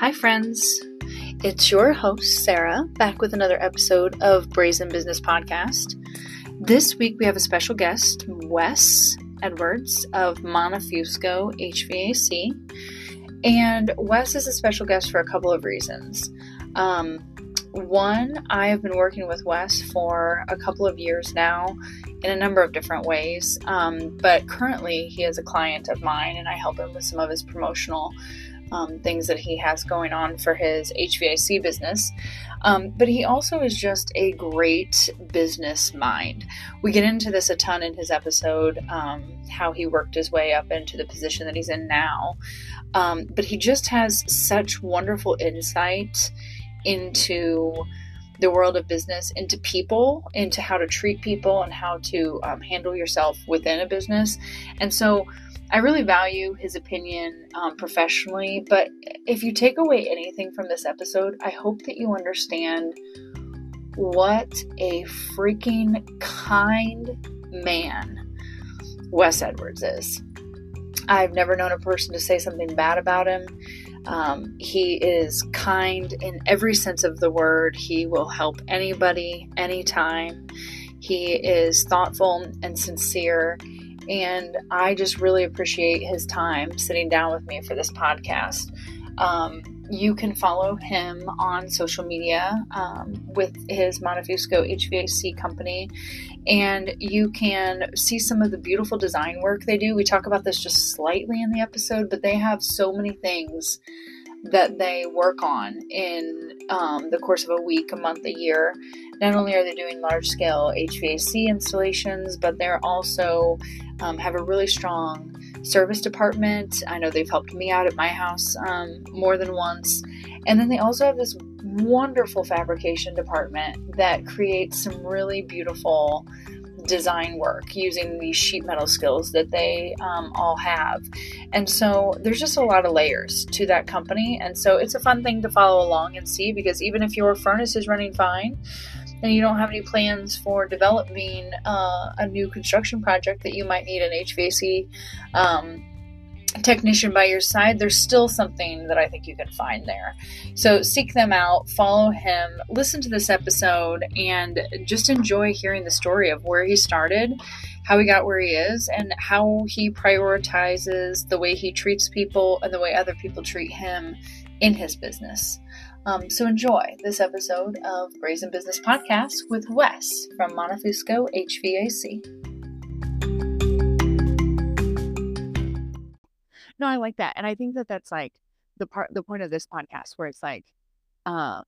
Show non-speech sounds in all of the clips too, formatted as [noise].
Hi, friends. It's your host, Sarah, back with another episode of Brazen Business Podcast. This week we have a special guest, Wes Edwards of Montefusco HVAC. And Wes is a special guest for a couple of reasons. Um, one, I have been working with Wes for a couple of years now in a number of different ways. Um, but currently, he is a client of mine, and I help him with some of his promotional um, things that he has going on for his HVAC business. Um, but he also is just a great business mind. We get into this a ton in his episode, um, how he worked his way up into the position that he's in now. Um, but he just has such wonderful insight into the world of business into people, into how to treat people, and how to um, handle yourself within a business. And so I really value his opinion um, professionally. But if you take away anything from this episode, I hope that you understand what a freaking kind man Wes Edwards is. I've never known a person to say something bad about him. Um, he is kind in every sense of the word. He will help anybody, anytime. He is thoughtful and sincere. And I just really appreciate his time sitting down with me for this podcast. Um, you can follow him on social media um, with his Montefusco HVAC company, and you can see some of the beautiful design work they do. We talk about this just slightly in the episode, but they have so many things that they work on in um, the course of a week, a month, a year. Not only are they doing large scale HVAC installations, but they're also um, have a really strong service department. I know they've helped me out at my house um, more than once. And then they also have this wonderful fabrication department that creates some really beautiful design work using these sheet metal skills that they um, all have. And so there's just a lot of layers to that company. And so it's a fun thing to follow along and see because even if your furnace is running fine, and you don't have any plans for developing uh, a new construction project that you might need an HVAC um, technician by your side, there's still something that I think you can find there. So seek them out, follow him, listen to this episode, and just enjoy hearing the story of where he started, how he got where he is, and how he prioritizes the way he treats people and the way other people treat him in his business. Um, so enjoy this episode of Brazen Business Podcast with Wes from Montefusco HVAC. No, I like that, and I think that that's like the part, the point of this podcast, where it's like, uh,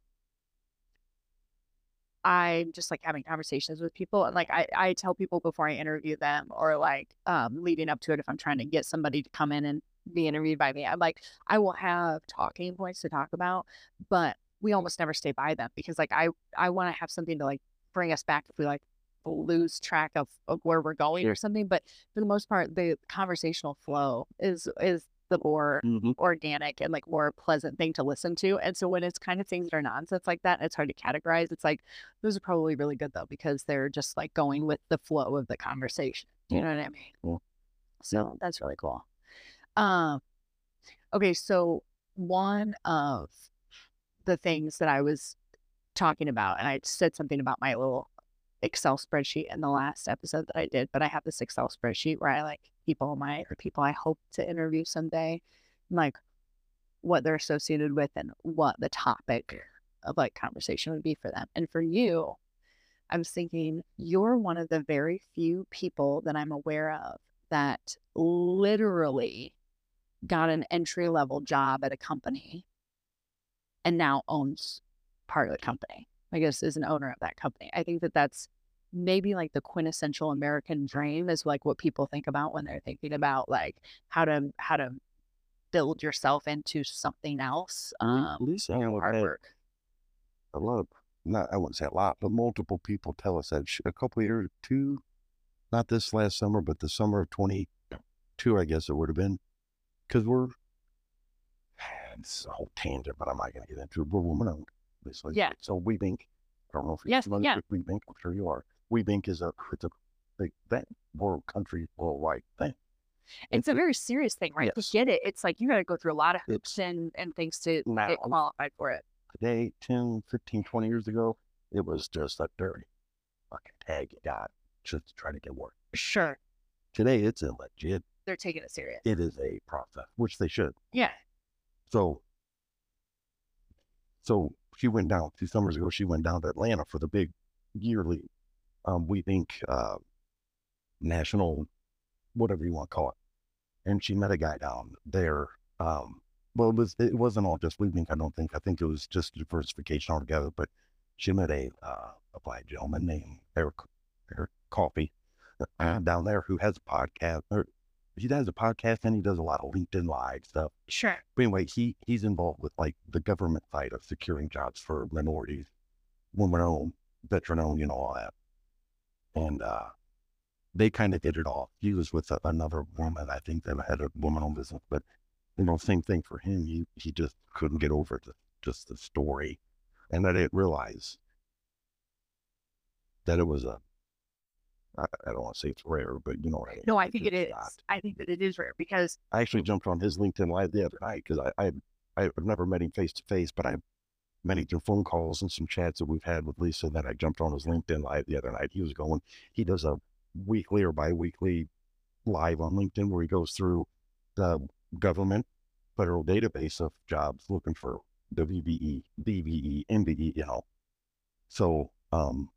I'm just like having conversations with people, and like I, I tell people before I interview them, or like um, leading up to it, if I'm trying to get somebody to come in and be interviewed by me. I'm like, I will have talking points to talk about, but we almost never stay by them because like I I want to have something to like bring us back if we like lose track of, of where we're going or something. But for the most part, the conversational flow is is the more mm-hmm. organic and like more pleasant thing to listen to. And so when it's kind of things that are nonsense like that, it's hard to categorize. It's like those are probably really good though because they're just like going with the flow of the conversation. You know what I mean? Cool. So that's really cool. Um, okay, so one of the things that I was talking about, and I said something about my little Excel spreadsheet in the last episode that I did, but I have this Excel spreadsheet where I like people my or people I hope to interview someday, like what they're associated with and what the topic of like conversation would be for them. And for you, I was thinking you're one of the very few people that I'm aware of that literally got an entry level job at a company and now owns part of the company. I guess is an owner of that company. I think that that's maybe like the quintessential American dream is like what people think about when they're thinking about like how to how to build yourself into something else. Um, At least I know hard work. A lot of not I wouldn't say a lot, but multiple people tell us that a couple years, two, not this last summer, but the summer of twenty two, I guess it would have been because we're [sighs] it's a whole tangent, but I'm not going to get into it. We're woman owned, obviously. Yeah. So WBENC, I don't know if you're yes, familiar yeah. with WBENC. I'm sure you are. WBENC is a it's a big thing, world country, worldwide thing. It's a very serious thing, right? Yes. To get it, it's like you got to go through a lot of hoops and, and things to Now- get um, qualified for it. Today, 10, 15, 20 years ago, it was just a dirty fucking tag you got just to try to get work. Sure. Today, it's a legit, They're taking it serious. it is a process, which they should. Yeah. So, so she went down two summers ago. She went down to Atlanta for the big yearly, um, we think, uh, national, whatever you want to call it. And she met a guy down there. Um, well, it was it wasn't all just weaving. I don't think. I think it was just diversification altogether. But she met a uh, a black gentleman named Eric Eric Coffee uh, down there who has a podcast. Or he has a podcast and he does a lot of LinkedIn live stuff. Sure. But anyway, he he's involved with like the government side of securing jobs for minorities, women owned, veteran owned, you know, all that. And uh, they kind of hit it off. He was with a, another woman, I think that had a woman owned business, but you know, same thing for him. He he just couldn't get over the, just the story, and I didn't realize that it was a. I, I don't want to say it's rare, but you know what I mean. No, I think it It's not. I think that it is rare because I actually jumped on his LinkedIn live the other night because I, I I've never met him face to face, but I've him through phone calls and some chats that we've had with Lisa. That I jumped on his LinkedIn live the other night. He was going. He does a weekly or bi-weekly live on LinkedIn where he goes through the government federal database of jobs looking for VBE, DVE, MBE, you know. So, um,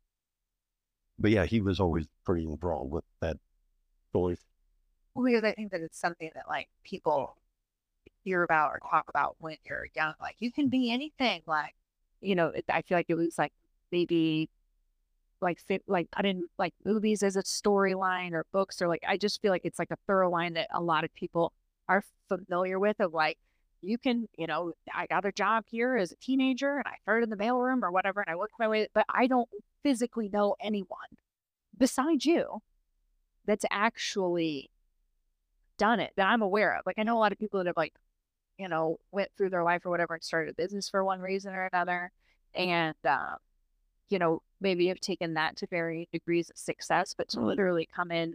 but yeah, he was always pretty enthralled with that story. well, because I think that it's something that like people hear about or talk about when you're young. Like you can be anything. Like you know, it, I feel like it was like maybe like fit, like put in like movies as a storyline or books or like I just feel like it's like a thorough line that a lot of people are familiar with of like you can you know I got a job here as a teenager and I started in the mailroom or whatever and I worked my way but I don't physically know anyone besides you that's actually done it that I'm aware of. Like I know a lot of people that have like, you know, went through their life or whatever and started a business for one reason or another. And um, you know, maybe have taken that to varying degrees of success, but to literally come in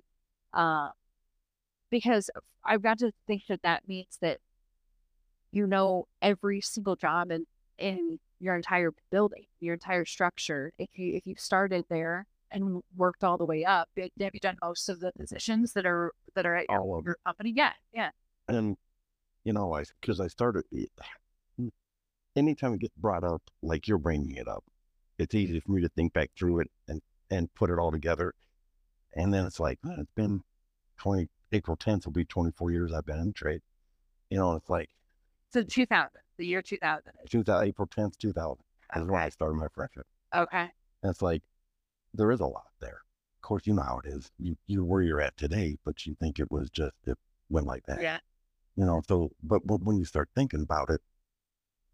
uh because I've got to think that that means that you know every single job in in your entire building, your entire structure. If you if you started there and worked all the way up, have you done most of the positions that are that are at your, your company? Yeah, yeah. and you know, I because I started. Mm, anytime it gets brought up, like you're bringing it up, it's easy for me to think back through it and and put it all together, and then it's like, man, it's been twenty April tenth will be twenty four years I've been in trade. You know, it's like So 2000, the year 2000. two thousand April tenth, two thousand is when I started my apprenticeship. Okay. And it's like there is a lot there. Of course, you know how it is. You you're where you're at today, but you think it was just it went like that. Yeah. You know so but, but when you start thinking about it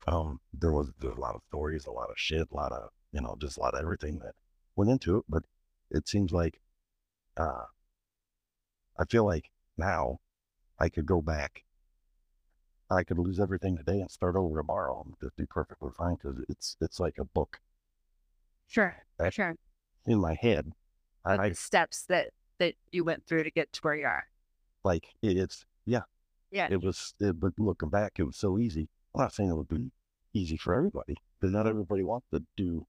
um there was there's a lot of stories a lot of shit a lot of you know just a lot of everything that went into it but it seems like uh i feel like now i could go back i could lose everything today and start over tomorrow and just be perfectly fine because it's it's like a book Sure. That- Sure. in my head I the steps that that you went through to get to where you are. like it's yeah Yeah. it was it, but looking back it was so easy i'm not saying it would be easy for everybody but not mm-hmm. everybody wants to do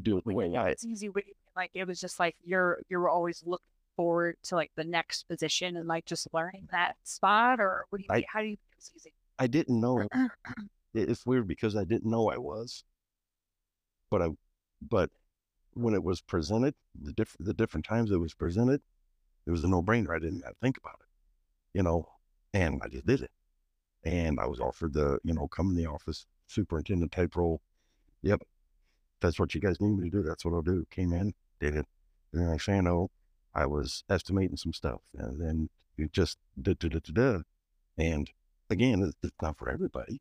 do it the way yeah, I it's easy. you- Like it was just like you're you're always looking forward to like the next position and like just learning that spot or what do you I- how do you think it's easy? I didn't know [clears throat] it, it's weird because I didn't know I was but I but when it was presented the different the different times it was presented it was a no-brainer I didn't have to think about it you know and I just did it. And I was offered the you know come in the office superintendent type role. Yep. That's what you guys need me to do. That's what I'll do. Came in did it. And then I say no I was estimating some stuff and then it just da da da da da. And again it's, not for everybody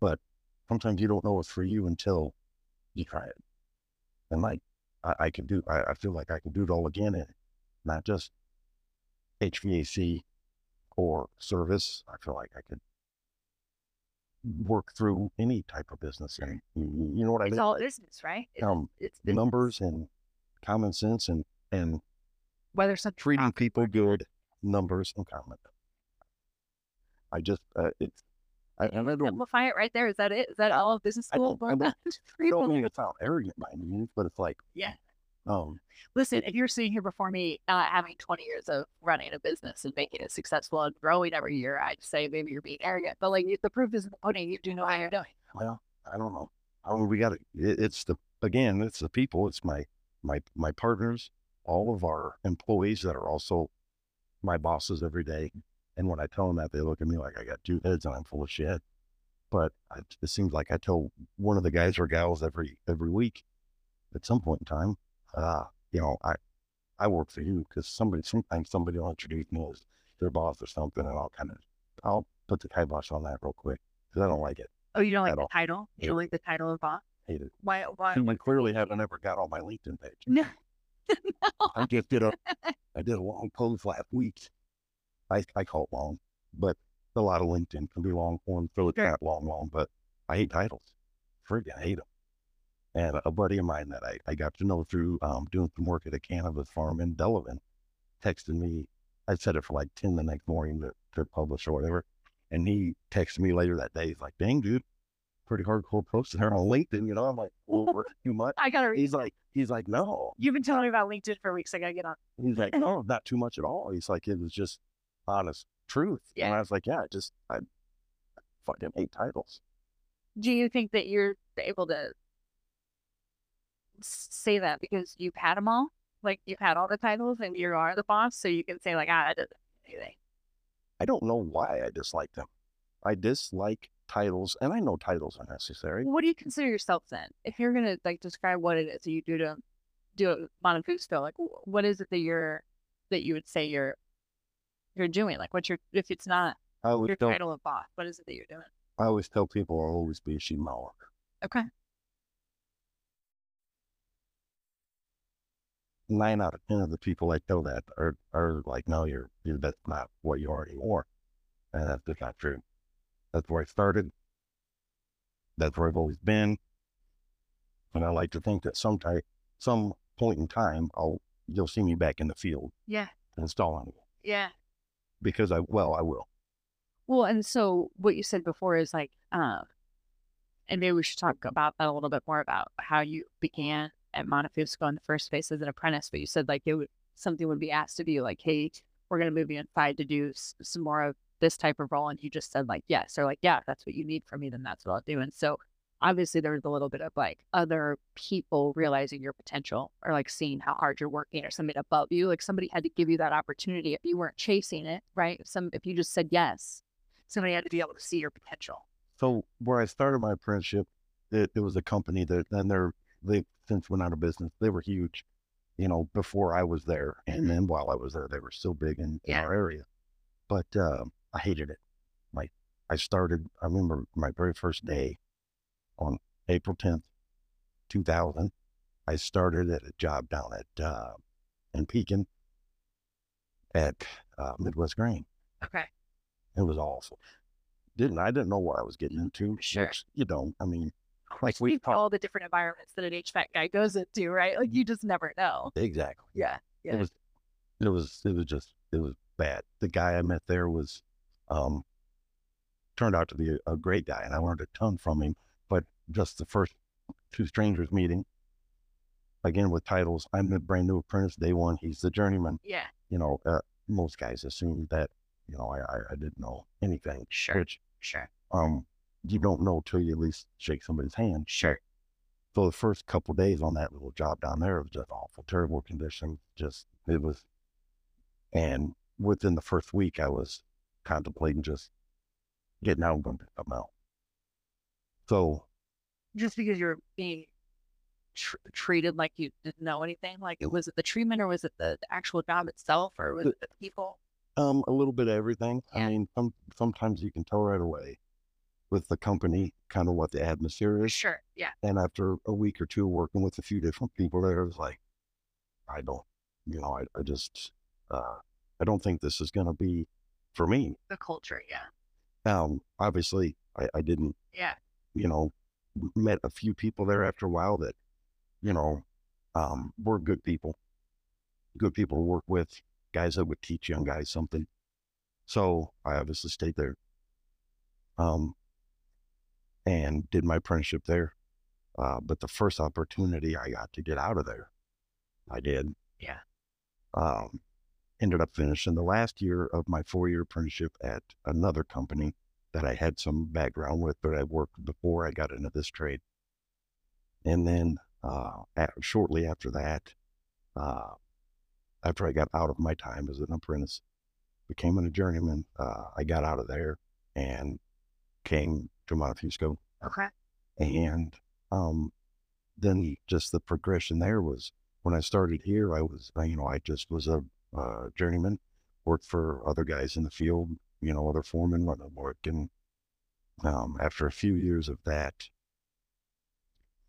but sometimes you don't know it's for you until you try it. And like I, I can do I, I feel like I can do it all again and not just HVAC or service. I feel like I could work through any type of business and you, you know what I mean? It's all business, right? It's, Um, it's business. numbers and common sense and and whether something treating people good numbers and common. I just uh, it's I, and I don't Simplify it right there. Is that it? Is that all of business I school? don't- I don't- [laughs] don't mean to sound arrogant by any means, but it's like Yeah. Um Listen, if you're sitting here before me, not having 20 years of running a business and making it successful and growing every year, I'd say maybe you're being arrogant. But like the proof is in the pudding. You do know how you're doing. well I don't know. I mean we got it, it's the again it's the people it's my my my partners all of our employees that are also my bosses every day and when I tell them that they look at me like I got two heads and I'm full of shit. But I, it seems like I tell one of the guys or gals every every week at some point in time, uh, you know, I I work for you because somebody sometimes somebody will introduce me as their boss or something, and I'll kind of I'll put the kibosh on that real quick because I don't like it. Oh, you don't like the all. title? You Yeah. don't like the title of boss? Hate it. Why? Why? And I clearly haven't ever got on my LinkedIn page. No. [laughs] I just did a [laughs] I did a long post last week. I I call it long, but a lot of LinkedIn can be long form, so it's Sure. not long, long. But I hate titles. Friggin' hate them. And a buddy of mine that I, I got to know through um, doing some work at a cannabis farm in Delavan texted me. I said it for like 10 the next morning to, to publish or whatever. And he texted me later that day. He's like, dang, dude, pretty hardcore post there on LinkedIn. You know, I'm like, well, we're [laughs] too much. I gotta read. He's like, he's like, no. You've been telling me about LinkedIn for weeks. I gotta get on. He's like, [laughs] no, not too much at all. He's like, it was just honest truth. And Yeah. I was like, yeah, just, I fucking hate titles. Do you think that you're able to say that because you've had them all? Like you've had all the titles and you are the boss, so you can say like, ah, that doesn't anything. I don't know why I dislike them. I dislike titles, and I know titles are necessary. What do you consider yourself then? If you're gonna like describe what it is that you do to do food still, like what is it that you're that you would say you're you're doing? Like what's your if it's not your tell, title of boss, what is it that you're doing? I always tell people I'll always be a mower. Okay. Nine out of ten of the people I tell that are are like, no, you're, you're that's not what you are anymore, and that's just not true. That's where I started. That's where I've always been, and I like to think that sometime, some point in time, I'll you'll see me back in the field Yeah. installing it Yeah. because I well I will. Well, and so what you said before is like, um, and maybe we should talk about that a little bit more about how you began at Montefusco in the first place as an apprentice. But you said like it would something would be asked of you, like, "Hey, we're going to move you inside to do s- some more of this type of role," and you just said like, "Yes," or like, "Yeah, if that's what you need from me, then that's what I'll do." And so obviously there was a little bit of like other people realizing your potential or like seeing how hard you're working or somebody above you. Like somebody had to give you that opportunity if you weren't chasing it, right? Some if you just said yes, somebody had to be able to see your potential. So where I started my apprenticeship, it, it was a company that and they're they since went out of business. They were huge, you know, before I was there, and then while I was there, they were still big in, in Yeah. our area. But uh, I hated it. Like I started, I remember my very first day on April tenth, two thousand. I started at a job down at uh, in Pekin at uh, Midwest Grain. Okay. It was awful. Didn't I didn't know what I was getting into. Sure. which You don't. I mean, [laughs] like we all the different environments that an HVAC guy goes into, right? Like you just never know. exactly. Yeah. Yeah. It was it was it was just it was bad. The guy I met there was um turned out to be a, a great guy and I learned a ton from him. But just the first two strangers meeting, again with titles, I'm the brand new apprentice day one, he's the journeyman. Yeah. You know, uh, most guys assume that, you know, I, I, I didn't know anything. Sure. Which Sure. um you don't know till you at least shake somebody's hand. Sure. So the first couple days on that little job down there was just awful, terrible conditions. Just it was, and within the first week, I was contemplating just getting out and going to something else. So Just because you're being tr- treated like you didn't know anything, like it, was it the treatment or was it the, the actual job itself or was The- it the people? um, a little bit of everything. Yeah. I mean, some sometimes you can tell right away with the company kind of what the atmosphere is. Sure. Yeah. And after a week or two working with a few different people there, it was like, I don't, you know, I, I just, uh, I don't think this is going to be for me. The culture. Yeah. Um, obviously, I, I didn't, Yeah. you know, met a few people there after a while that, you know, um, were good people, good people to work with. guys that would teach young guys something. So I obviously stayed there. Um, and did my apprenticeship there. Uh, but the first opportunity I got to get out of there, I did. Yeah. Um, ended up finishing the last year of my four year apprenticeship at another company that I had some background with, but I worked before I got into this trade. And then uh, at, shortly after that, uh, after I got out of my time as an apprentice, became a journeyman, uh, I got out of there and came to Montefusco. Okay. And um, then just the progression there was when I started here, I was, you know, I just was a uh, journeyman, worked for other guys in the field, you know, other foremen running work. And um, after a few years of that,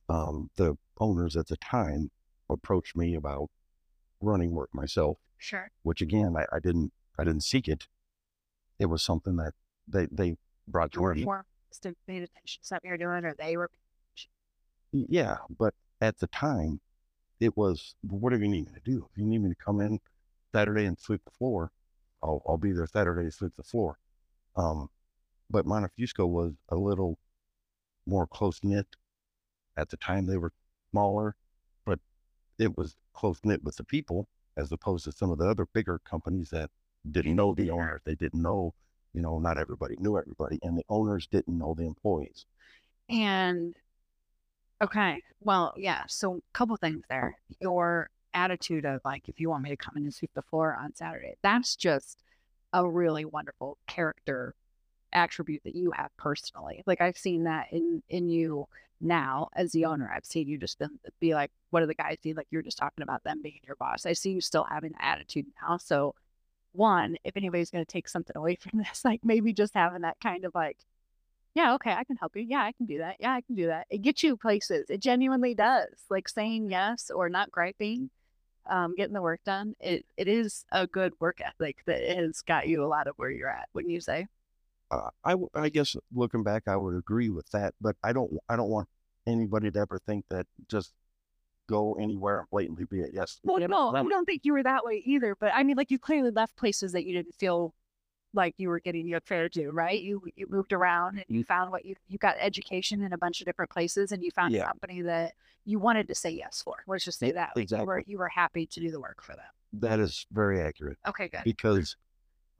um, the owners at the time approached me about running work myself, Sure. which again, I, I didn't, I didn't seek it. It was something that they, they brought to me. More to pay attention to something you're doing, or they were. Yeah, but at the time, it was, what do you need me to do? If you need me to come in Saturday and sweep the floor, I'll, I'll be there Saturday to sweep the floor. Um, but Montefusco was a little more close knit. At the time, they were smaller, but it was close knit with the people as opposed to some of the other bigger companies that didn't know the owners. They didn't know, you know, not everybody knew everybody, and the owners didn't know the employees. And okay, well, yeah. So a couple things there. Your attitude of like, if you want me to come in and sweep the floor on Saturday, that's just a really wonderful character attribute that you have personally. Like I've seen that in in you now as the owner. I've seen you just be like, what do the guys do? Like you're just talking about them being your boss. I see you still having that attitude now. So one, if anybody's going to take something away from [laughs] this, like maybe just having that kind of like, yeah, okay, I can help you. Yeah, I can do that. Yeah, I can do that. It gets you places. It genuinely does. Like saying yes or not griping, um, getting the work done. It it is a good work ethic that has got you a lot of where you're at. Wouldn't you say? uh, I guess looking back, I would agree with that, but I don't, I don't want anybody to ever think that just go anywhere and blatantly be it. yes. Well, you no, know, I don't think you were that way either. But I mean, like you clearly left places that you didn't feel like you were getting your fair due, right? You you moved around and you mm. found what you you got education in a bunch of different places, and you found a company that you wanted to say yes for. Let's just say that like, you were you were happy to do the work for them. That is very accurate Okay, good. because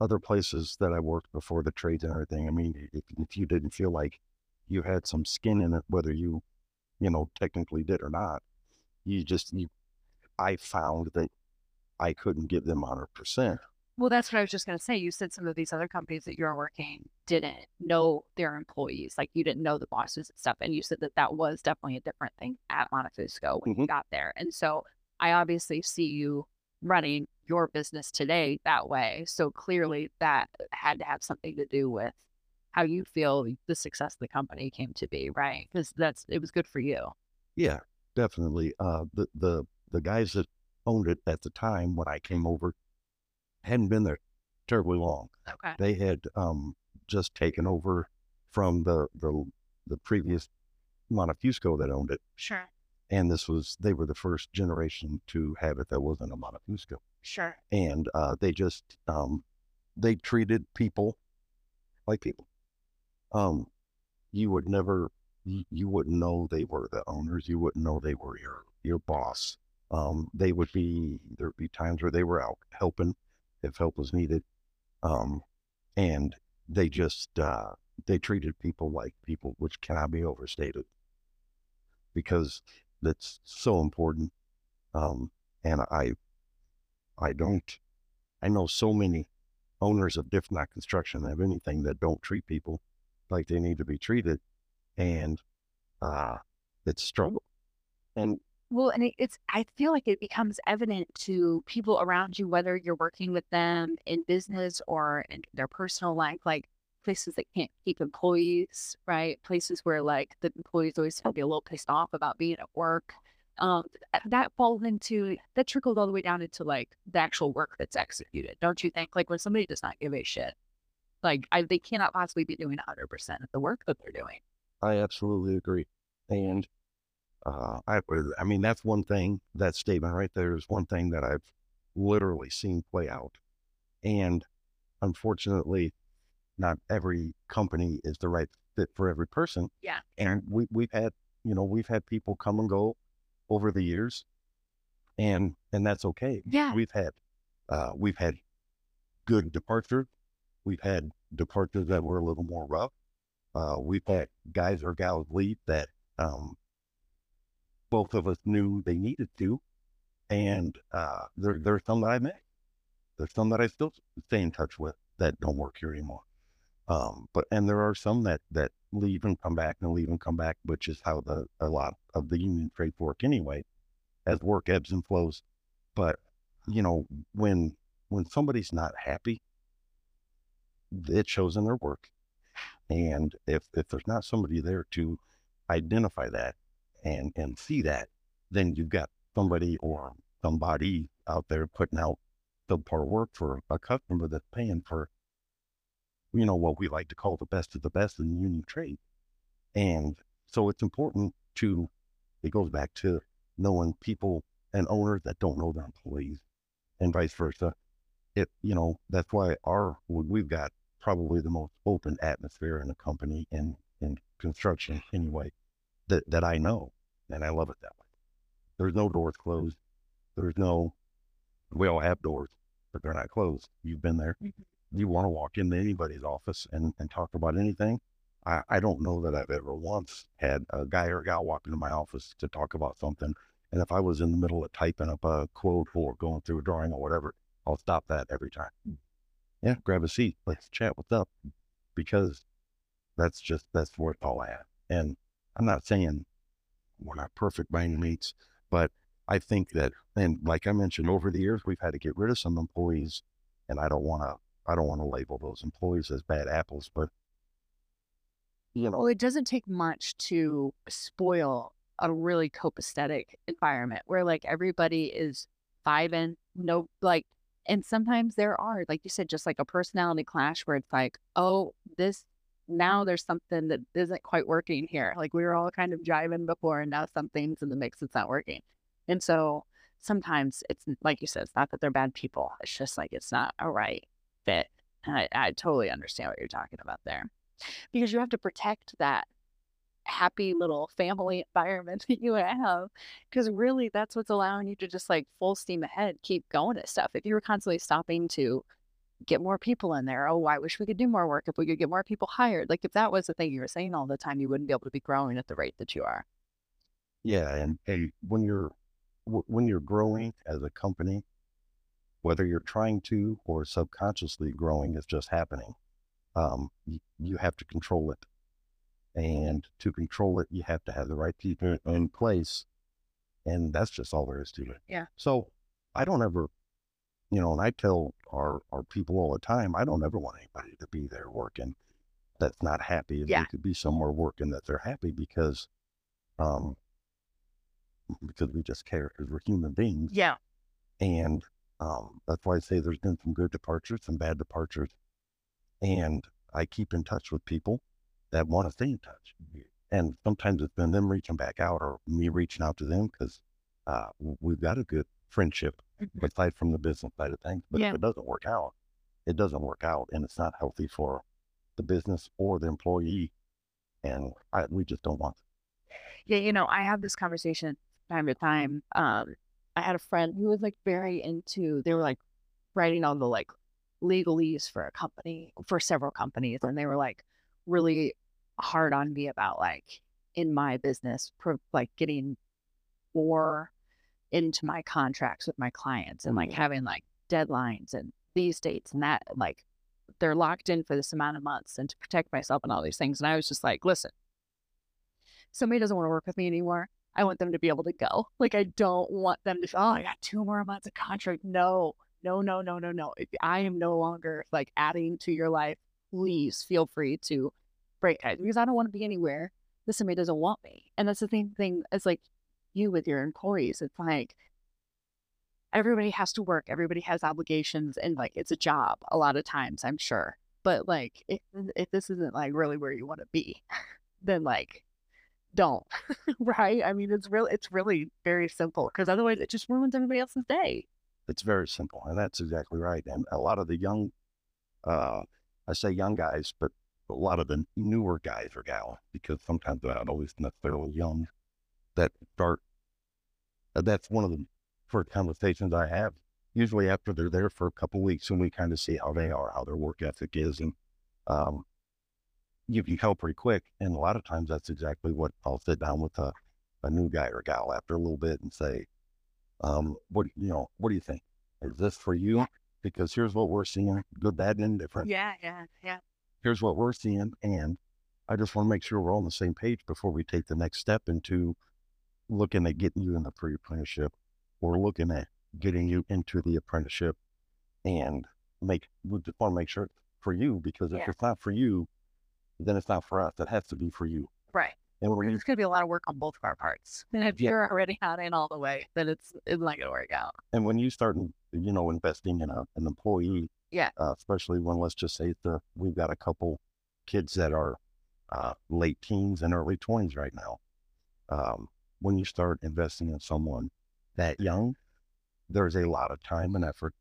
other places that I worked before the trades and everything, I mean, if, if you didn't feel like you had some skin in it, whether you, you know, technically did or not, you just, you, I found that I couldn't give them 100%. Well, that's what I was just going to say. You said some of these other companies that you're working didn't know their employees, like you didn't know the bosses and stuff. And you said that that was definitely a different thing at Montefusco when you Mhm. got there. And so I obviously see you running your business today that way. So clearly that had to have something to do with how you feel the success of the company came to be, right? Because that's it was good for you. Yeah, definitely. Uh, the the the guys that owned it at the time when I came over hadn't been there terribly long. Okay. They had um, just taken over from the the the previous Montefusco that owned it, Sure. and this was they were the first generation to have it that wasn't a Montefusco, Sure. and uh, they just um, they treated people like people. Um, you would never you wouldn't know they were the owners. You wouldn't know they were your your boss. Um, they would be there'd be times where they were out helping if help was needed, um, and they just uh, they treated people like people, which cannot be overstated because that's so important. Um, and I I don't I know so many owners of different construction have anything that don't treat people like they need to be treated and uh it's struggle and Well, and it's, I feel like it becomes evident to people around you, whether you're working with them in business or in their personal life, like places that can't keep employees, right? Places where like the employees always have to be a little pissed off about being at work. Um, that falls into, that trickled all the way down into like the actual work that's executed. Don't you think? Like when somebody does not give a shit, like I, they cannot possibly be doing 100% of the work that they're doing. I absolutely agree. And uh, I, I mean, that's one thing. That statement right there is one thing that I've literally seen play out. And unfortunately, not every company is the right fit for every person. Yeah. And we, we've had, you know, we've had people come and go over the years and, and that's okay. Yeah. We've had, uh, we've had good departures. We've had departures that were a little more rough. Uh, we've had guys or gals leave that, um, both of us knew they needed to. And, uh, there, there's some that I met. There's some that I still stay in touch with that don't work here anymore. Um, but and there are some that that leave and come back and leave and come back, which is how the a lot of the union trades work anyway, as work ebbs and flows. But you know when when somebody's not happy, it shows in their work, and if if there's not somebody there to identify that and and see that, then you've got somebody or somebody out there putting out subpar work for a customer that's paying for you know, what we like to call the best of the best in the union trade. And so it's important to, it goes back to knowing people and owners that don't know their employees and vice versa. It, you know, that's why our, we've got probably the most open atmosphere in a company in, in construction anyway, that, that I know. And I love it that way. There's no doors closed. There's no, we all have doors, but they're not closed. You've been there. Mm-hmm you want to walk into anybody's office and, and talk about anything. I, I don't know that I've ever once had a guy or a gal walk into my office to talk about something. And if I was in the middle of typing up a quote or going through a drawing or whatever, I'll stop that every time. Yeah, grab a seat. Let's chat. What's up? Because that's just, that's it's all at. And I'm not saying we're not perfect by any means, but I think that, and like I mentioned, over the years, we've had to get rid of some employees, and I don't want to I don't want to label those employees as bad apples, but you know, well, it doesn't take much to spoil a really copacetic environment where like everybody is vibing, no like and sometimes there are, like you said, just like a personality clash where it's like, oh, this now there's something that isn't quite working here. Like we were all kind of driving before and now something's in the mix that's not working. And so sometimes it's like you said, it's not that they're bad people. It's just like it's not a right fit. I, I totally understand what you're talking about there because you have to protect that happy little family [laughs] environment that you have because really that's what's allowing you to just like full steam ahead keep going at stuff if you were constantly stopping to get more people in there oh i wish we could do more work if we could get more people hired like if that was the thing you were saying all the time you wouldn't be able to be growing at the rate that you are yeah and, and when you're when you're growing as a company whether you're trying to or subconsciously growing is just happening. Um, you have to control it. And to control it, you have to have the right people in place. And that's just all there is to it. Yeah. So I don't ever, you know, and I tell our, our people all the time, I don't ever want anybody to be there working that's not happy. Yeah. They could be somewhere working that they're happy because, um, because we just care because we're human beings. Yeah. And um, that's why I say there's been some good departures, some bad departures. And I keep in touch with people that want to stay in touch. And sometimes it's been them reaching back out or me reaching out to them because uh, we've got a good friendship mm-hmm. aside from the business side of things. But yeah. if it doesn't work out, it doesn't work out and it's not healthy for the business or the employee. And I, we just don't want it. Yeah, you know, I have this conversation time to time um, I had a friend who was like very into, they were like writing all the like legalese for a company, for several companies. And they were like really hard on me about like in my business, pro- like getting more into my contracts with my clients and like mm-hmm. having like deadlines and these dates and that. Like they're locked in for this amount of months and to protect myself and all these things. And I was just like, listen, somebody doesn't want to work with me anymore. I want them to be able to go. Like I don't want them to. Oh, I got two more months of contract. No, no, no, no, no, no. If I am no longer like adding to your life, please feel free to break ties because I don't want to be anywhere that somebody doesn't want me. And that's the same thing as like you with your employees. It's like everybody has to work. Everybody has obligations, and like it's a job a lot of times. I'm sure, but like if if this isn't like really where you want to be, [laughs] then like don't. [laughs] right? I mean, it's really it's really very simple because otherwise it just ruins everybody else's day. It's very simple, and that's exactly right. And a lot of the young, uh, I say young guys, but a lot of the newer guys or gals, because sometimes they're not always necessarily young, that start. uh, That's one of the first conversations I have. Usually after they're there for a couple weeks, and we kind of see how they are, how their work ethic is, and um, you can tell pretty quick. And a lot of times, that's exactly what I'll sit down with a, a new guy or gal after a little bit and say, um, "What you know? What do you think? Is this for you? Because here's what we're seeing: good, bad, and indifferent. Yeah, yeah, yeah. Here's what we're seeing, and I just want to make sure we're all on the same page before we take the next step into looking at getting you in the pre-apprenticeship or looking at getting you into the apprenticeship and make we just want to make sure for you because if Yeah. it's not for you then it's not for us it has to be for you Right. and you It's going to be a lot of work on both of our parts. And if Yeah. you're already not in all the way, then it's it's not going to work out. and when you start you know investing in a, an employee Yeah. uh, especially when let's just say the we've got a couple kids that are uh, late teens and early 20s right now um, when you start investing in someone that young there's a lot of time and effort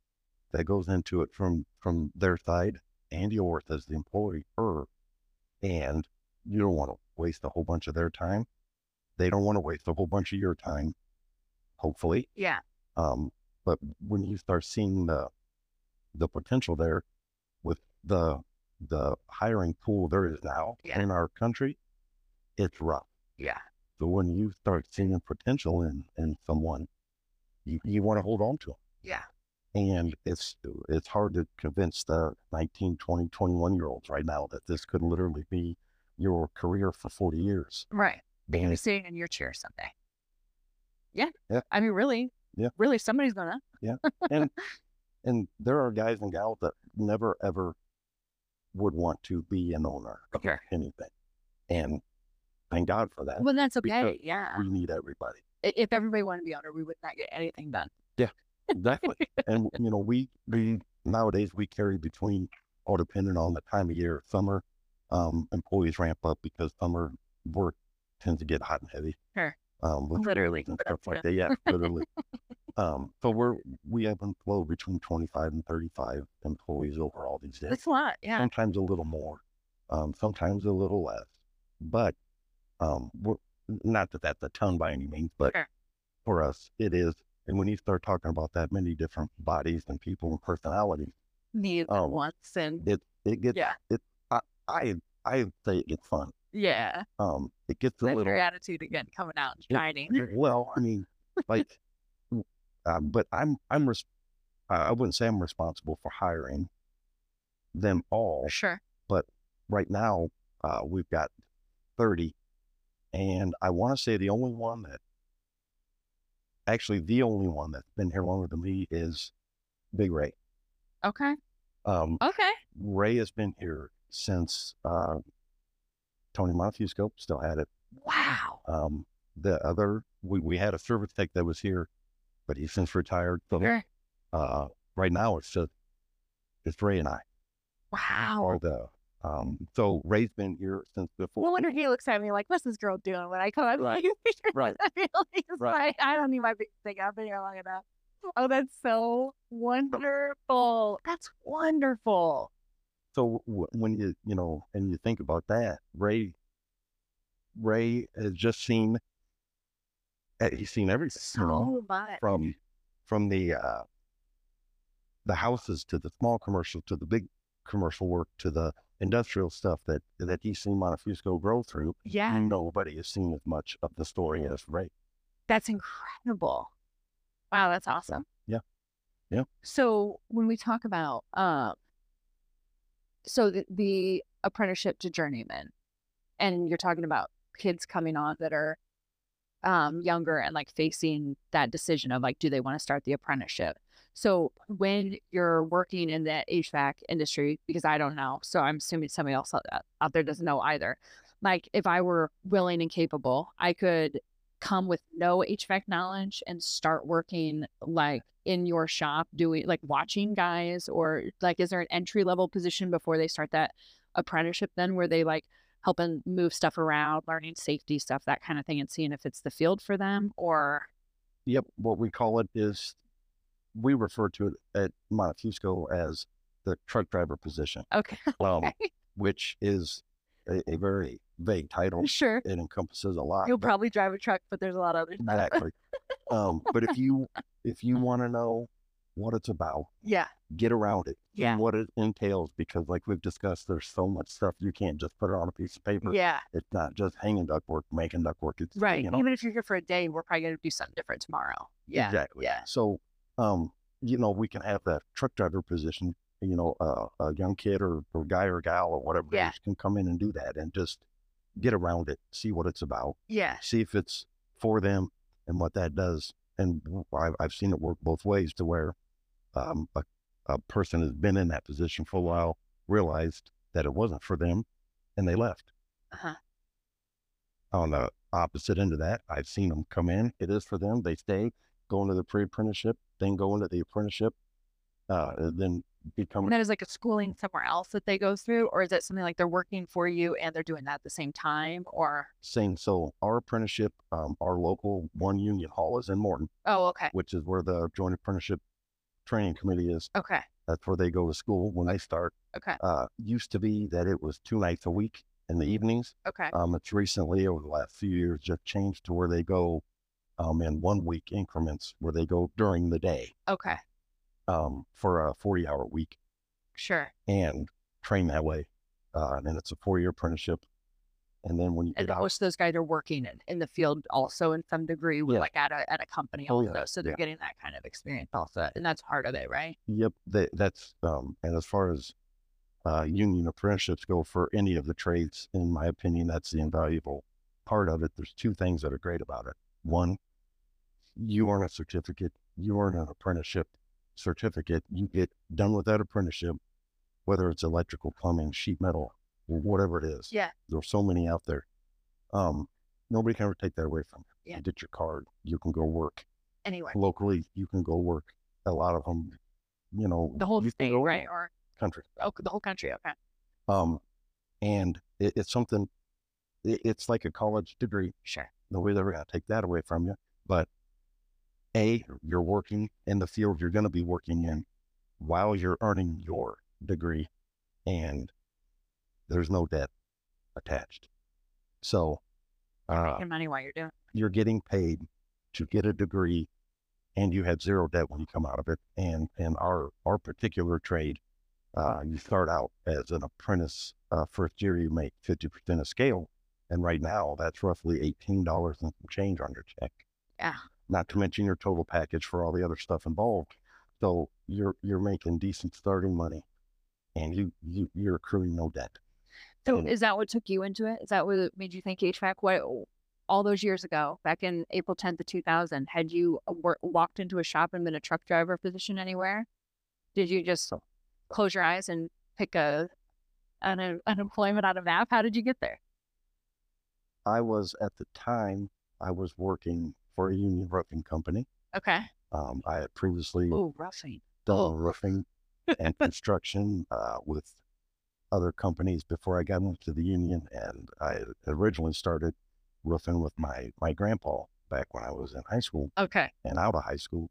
that goes into it from from their side and yours as the employer and you don't want to waste a whole bunch of their time they don't want to waste a whole bunch of your time hopefully Yeah. um, but when you start seeing the the potential there with the the hiring pool there is now Yeah. in our country, it's rough. Yeah. So when you start seeing potential in in someone, you, you want to hold on to them. Yeah. And it's it's hard to convince the 19, 20, 21 year olds right now that this could literally be your career for 40 years. Right. They're going And to sit in your chair someday. Yeah. Yeah. I mean, really. Yeah. Really, somebody's going to. Yeah. And [laughs] and there are guys and gals that never ever would want to be an owner of Sure. anything. And thank God for that. Well, that's okay. Yeah. We need everybody. If everybody wanted to be owner, we would not get anything done. Yeah, exactly. and you know, we we nowadays we carry between all depending on the time of year. Summer um employees ramp up because summer work tends to get hot and heavy. Sure. Um Literally. stuff like that. Yeah, literally. [laughs] um so we're we have them flow between twenty five and thirty five employees over all these days. That's a lot. Yeah. sometimes a little more, um, sometimes a little less. But um, we're, not that that's a ton by any means, but Sure. for us, it is. And when you start talking about that many different bodies and people and personalities, Needs Oh. at once. And it it gets yeah. it. I I I say it gets fun. Yeah. Um, it gets a That's little your attitude again coming out and It- shining. well. I mean, like, uh, but I'm I'm res- I wouldn't say I'm responsible for hiring them all. Sure. But right now uh, we've got 30 and i want to say the only one that actually the only one that's been here longer than me is big ray Okay. um, Okay. ray has been here since uh, tony Montefusco still had it Wow. um, the other we, we had a service tech that was here but he's since retired so Sure. uh, right now it's just it's ray and i Wow. are the um, so ray's been here since before No wonder he looks at me like, "What's this girl doing?" When I come, I'm [laughs] Right. like, Right. He's Right. like, I don't need my big thing. I've been here long enough. Oh, that's so wonderful. That's wonderful. So w- when you you know and you think about that, Ray Ray has just seen he's seen everything you know, much. from from the uh, the houses to the small commercial to the big commercial work to the industrial stuff that that he's seen Montefusco grow through. Yeah, Nobody has seen as much of the story as Ray. that's incredible. Wow, that's awesome. Yeah. Yeah. So when we talk about um, so the, the apprenticeship to journeyman, and you're talking about kids coming on that are um younger and like facing that decision of like do they want to start the apprenticeship? So when you're working in the hvac industry because i don't know so i'm assuming somebody else out there doesn't know either like if i were willing and capable i could come with no hvac knowledge and start working like in your shop doing like watching guys or like is there an entry level position before they start that apprenticeship then where they like helping move stuff around, learning safety stuff, that kind of thing, and seeing if it's the field for them or Yep, what we call it is we refer to it at Montefusco as the truck driver position, Okay. [laughs] um, which is a, a very vague title. Sure. It encompasses a lot. You'll but- probably drive a truck, but there's a lot of other stuff. Exactly. um, but if you if you [laughs] want to know what it's about, Yeah. get around it. Yeah. And what it entails, because like we've discussed, there's so much stuff you can't just put it on a piece of paper. Yeah. It's not just hanging ductwork, making ductwork. It's Right. You know, Even if you're here for a day, we're probably going to do something different tomorrow. Yeah. Exactly. Yeah. So, um, you know, we can have that truck driver position. You know, uh, a young kid or, or guy or gal or whatever Yeah. can come in and do that and just get around it, see what it's about, Yeah. see if it's for them and what that does. And I've, I've seen it work both ways to where um, a, a person has been in that position for a while, realized that it wasn't for them, and they left. Uh-huh. On the opposite end of that, I've seen them come in. It is for them. They stay, go into the pre-apprenticeship, then go into the apprenticeship, uh, then become And that is like a schooling somewhere else that they go through, or is it something like they're working for you and they're doing that at the same time? Or same. So our apprenticeship, um, our local one union hall is in Morton, oh, okay, which is where the Joint Apprenticeship Training Committee is. okay, That's where they go to school when they start. okay, Uh, used to be that it was two nights a week in the evenings. okay, Um, it's recently over the last few years just changed to where they go um, in one week increments where they go during the day okay, um, for a 40 hour week sure. and train that way. Uh, and it's a four year apprenticeship. And then when you And out, most of those guys are working in, in the field also in some degree, with Yeah. like at a at a company Oh, also. yeah, So they're yeah. getting that kind of experience also, and that's part of it, right? yep, that, that's, um, and as far as uh, union apprenticeships go for any of the trades, in my opinion, that's the invaluable part of it. There's two things that are great about it. One, you earn a certificate, you earn an apprenticeship certificate, you get done with that apprenticeship, whether it's electrical, plumbing, sheet metal, or whatever it is. Yeah. There's so many out there. Um, nobody can ever take that away from you. Yeah. You get your card, you can go work Anyway, locally. You can go work. A lot of them, you know, the whole state, right? Or Country. oh, the whole country. Okay. Um, and it, it's something. It, it's like a college degree. Sure. Nobody's ever going to take that away from you. But a, you're working in the field you're going to be working in while you're earning your degree, and there's no debt attached. So, uh, Making money while you're doing. it. you're getting paid to get a degree and you have zero debt when you come out of it. And in our, our particular trade, uh, you start out as an apprentice. Uh, first year, you make 50% of scale. And right now, that's roughly $18 and some change on your check. Yeah. Not to mention your total package for all the other stuff involved. So you're, you're making decent starting money and you, you, you're accruing no debt. So And- is that what took you into it? Is that what made you think HVAC? What all those years ago, back in April 10th of 2000, had you wor- walked into a shop and been a truck driver position anywhere? Did you just close your eyes and pick a an unemployment out of map? How did you get there? I was at the time, I was working for a union roofing company. Okay. Um, I had previously Oh, roughing. done oh. roofing [laughs] and construction uh, with other companies before I got into the union. And I originally started roofing with my, my grandpa back when I was in high school Okay. and out of high school.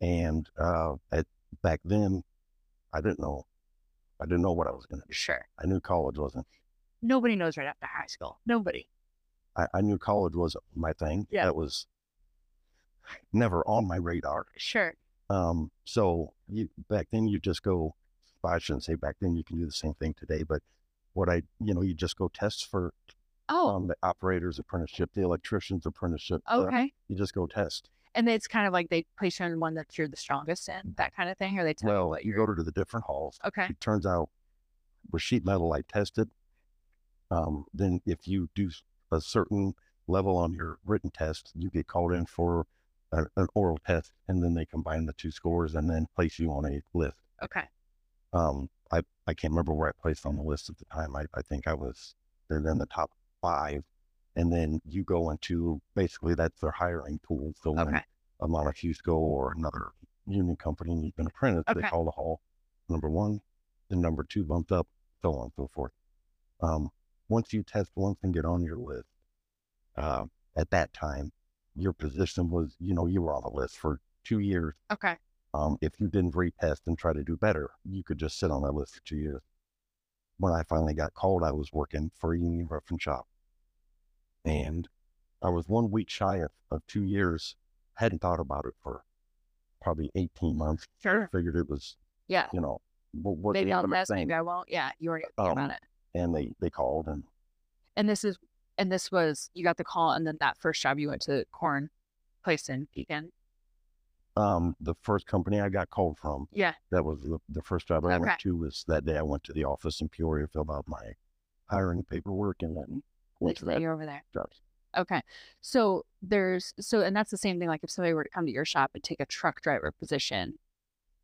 And uh, at, back then, I didn't know. I didn't know what I was going to do. Sure. I knew college wasn't. Nobody knows right after high school. Nobody. I, I knew college wasn't my thing. Yeah. That was never on my radar. Sure. Um, so you back then you just go. I shouldn't say back then. You can do the same thing today, but what I, you know, you just go test for Oh, um, the operator's apprenticeship, the electrician's apprenticeship. uh, okay. you just go test. And it's kind of like they place you on one that you're the strongest in, that kind of thing, or they tell you Well, you go to the different halls. Okay. It turns out with sheet metal, I tested. Um, then if you do a certain level on your written test, you get called in for a, an oral test, and then they combine the two scores and then place you on a list. Okay. Um, I, I can't remember where I placed on the list at the time. I, I think I was in the top five. And then you go into basically that's their hiring pool. So when Okay. a Montefusco or another union company and you've been apprentice, Okay. they call the hall number one, then number two bumped up, so on and so forth. Um, once you test once and get on your list, uh, at that time, your position was, you know, you were on the list for two years Okay. Um, if you didn't retest and try to do better, you could just sit on that list for two years. When I finally got called, I was working for a union roofing shop. And I was one week shy of, of two years. Hadn't thought about it for probably 18 months. Sure. Figured it was, Yeah. you know, what, what Maybe I'll invest, maybe I won't. Yeah. You thinking Um, about it. And they, they called and And this is, and this was, you got the call and then that first job you went to corn place in Pekin. Um, the first company I got called from, Yeah. that was the, the first job I Okay. went to was that day I went to the office in Peoria, filled out my hiring paperwork and then went to that you're over there. job. Okay. So there's so and that's the same thing like if somebody were to come to your shop and take a truck driver position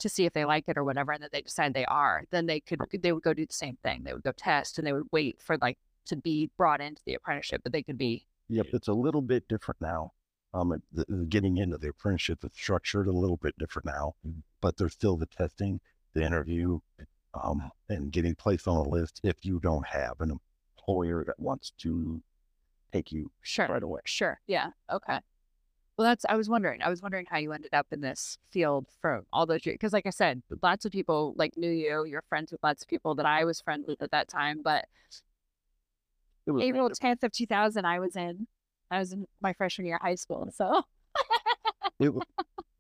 to see if they like it or whatever and then they decide they are, then they could they would go do the same thing. They would go test and they would wait for like to be brought into the apprenticeship, but they could be Yep, it's a little bit different now. Um, the, getting into the apprenticeship is structured a little bit different now, but there's still the testing, the interview, um, and getting placed on a list if you don't have an employer that wants to take you sure. right away. Sure. Yeah. Okay. Well, that's, I was wondering, I was wondering how you ended up in this field for all those years. Cause like I said, lots of people like knew you, you're friends with lots of people that I was friends with at that time. But It was April 10th of 2000, I was in, I was in my freshman year of high school. So it [laughs] was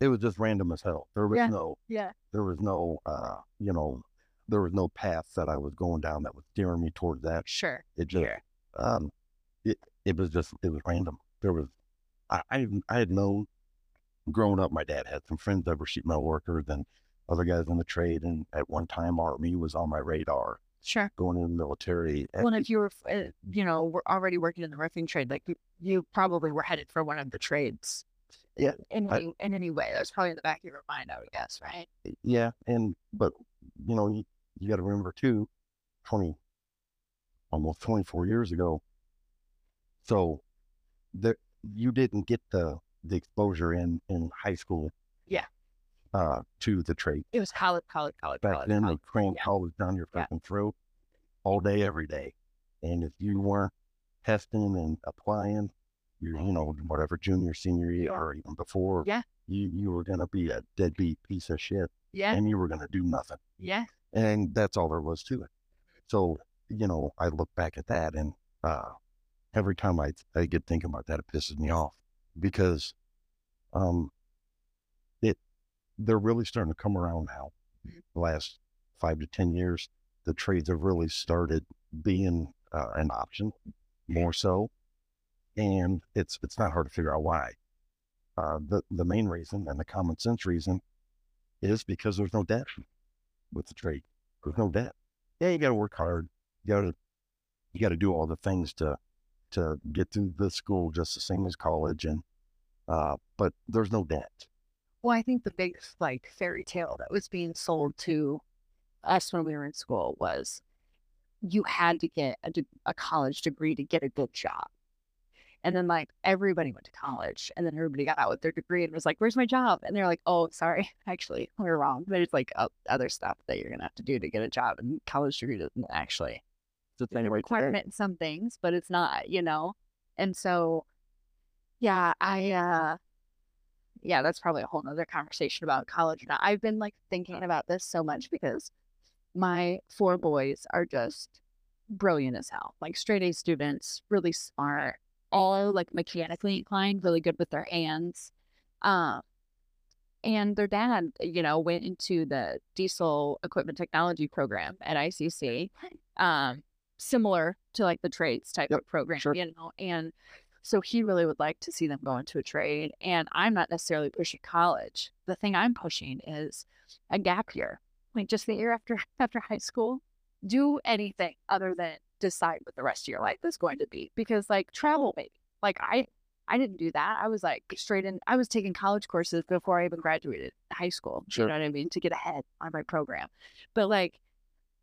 it was just random as hell. There was Yeah. no yeah. there was no uh you know there was no path that I was going down that was steering me towards that. Sure. It just Sure. um it it was just it was random. There was I I, I had known growing up my dad had some friends that were sheet metal workers and other guys in the trade and at one time army was on my radar Sure. going in the military. Well, if you were, uh, you know, were already working in the roofing trade, like you, you probably were headed for one of the trades. Yeah, In I- any, in any way, that's probably in the back of your mind, I would guess, right? yeah, and but you know you, you got to remember too, twenty, almost twenty four years ago. So, there you didn't get the the exposure in in high school. Yeah. Uh, to the trade It was college, college, college, back college. then college. they crammed yeah. college down your Yeah. fucking throat all day every day, and if you weren't testing and applying, you you know whatever junior senior year Yeah. or even before, Yeah. you you were gonna be a deadbeat piece of shit, Yeah. and you were gonna do nothing. Yeah. and that's all there was to it. So, you know, I look back at that and uh, every time I, I get thinking about that, it pisses me off because um, they're really starting to come around now. The last five to 10 years, the trades have really started being uh, an option more so. And it's, it's not hard to figure out why. Uh, the, the main reason and the common sense reason is because there's no debt with the trade. There's no debt. Yeah, you got to work hard. You got to you got to do all the things to to get through the school just the same as college, and uh, but there's no debt. Well, I think the big like fairy tale that was being sold to us when we were in school was you had to get a, de- a college degree to get a good job. And then like everybody went to college and then everybody got out with their degree and was like, where's my job? And they're like, oh, sorry, [laughs] actually, we're wrong. There's like other stuff that you're going to have to do to get a job. And college degree doesn't actually It's it's a requirement in some things, but it's not, you know? And so, yeah, I, uh, yeah, that's probably a whole nother conversation about college. Now, I've been like thinking about this so much because my four boys are just brilliant as hell, like straight A students, really smart, all like mechanically inclined, really good with their hands. Um, and their dad, you know, went into the diesel equipment technology program at ICC, um, similar to like the trades type Yep, of program, sure. you know, and so he really would like to see them go into a trade. And I'm not necessarily pushing college. The thing I'm pushing is a gap year, like just the year after [laughs] after high school. Do anything other than decide what the rest of your life is going to be. Because like travel maybe. Like I I didn't do that. I was like straight in I was taking college courses before I even graduated high school. Sure. You know what I mean? To get ahead on my program. But like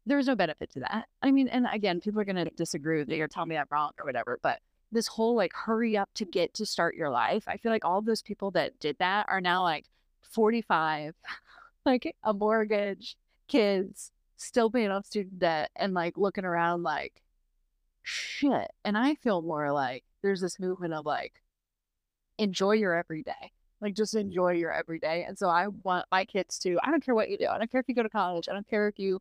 there was no benefit to that. I mean, and again, people are gonna disagree with me or tell me I'm wrong or whatever, but this whole like hurry up to get to start your life. I feel like all those people that did that are now like 45, [laughs] like a mortgage, kids, still paying off student debt, and like looking around like shit. And I feel more like there's this movement of like enjoy your everyday. Like just mm. enjoy your everyday. And so I want my kids to, I don't care what you do. I don't care if you go to college. I don't care if you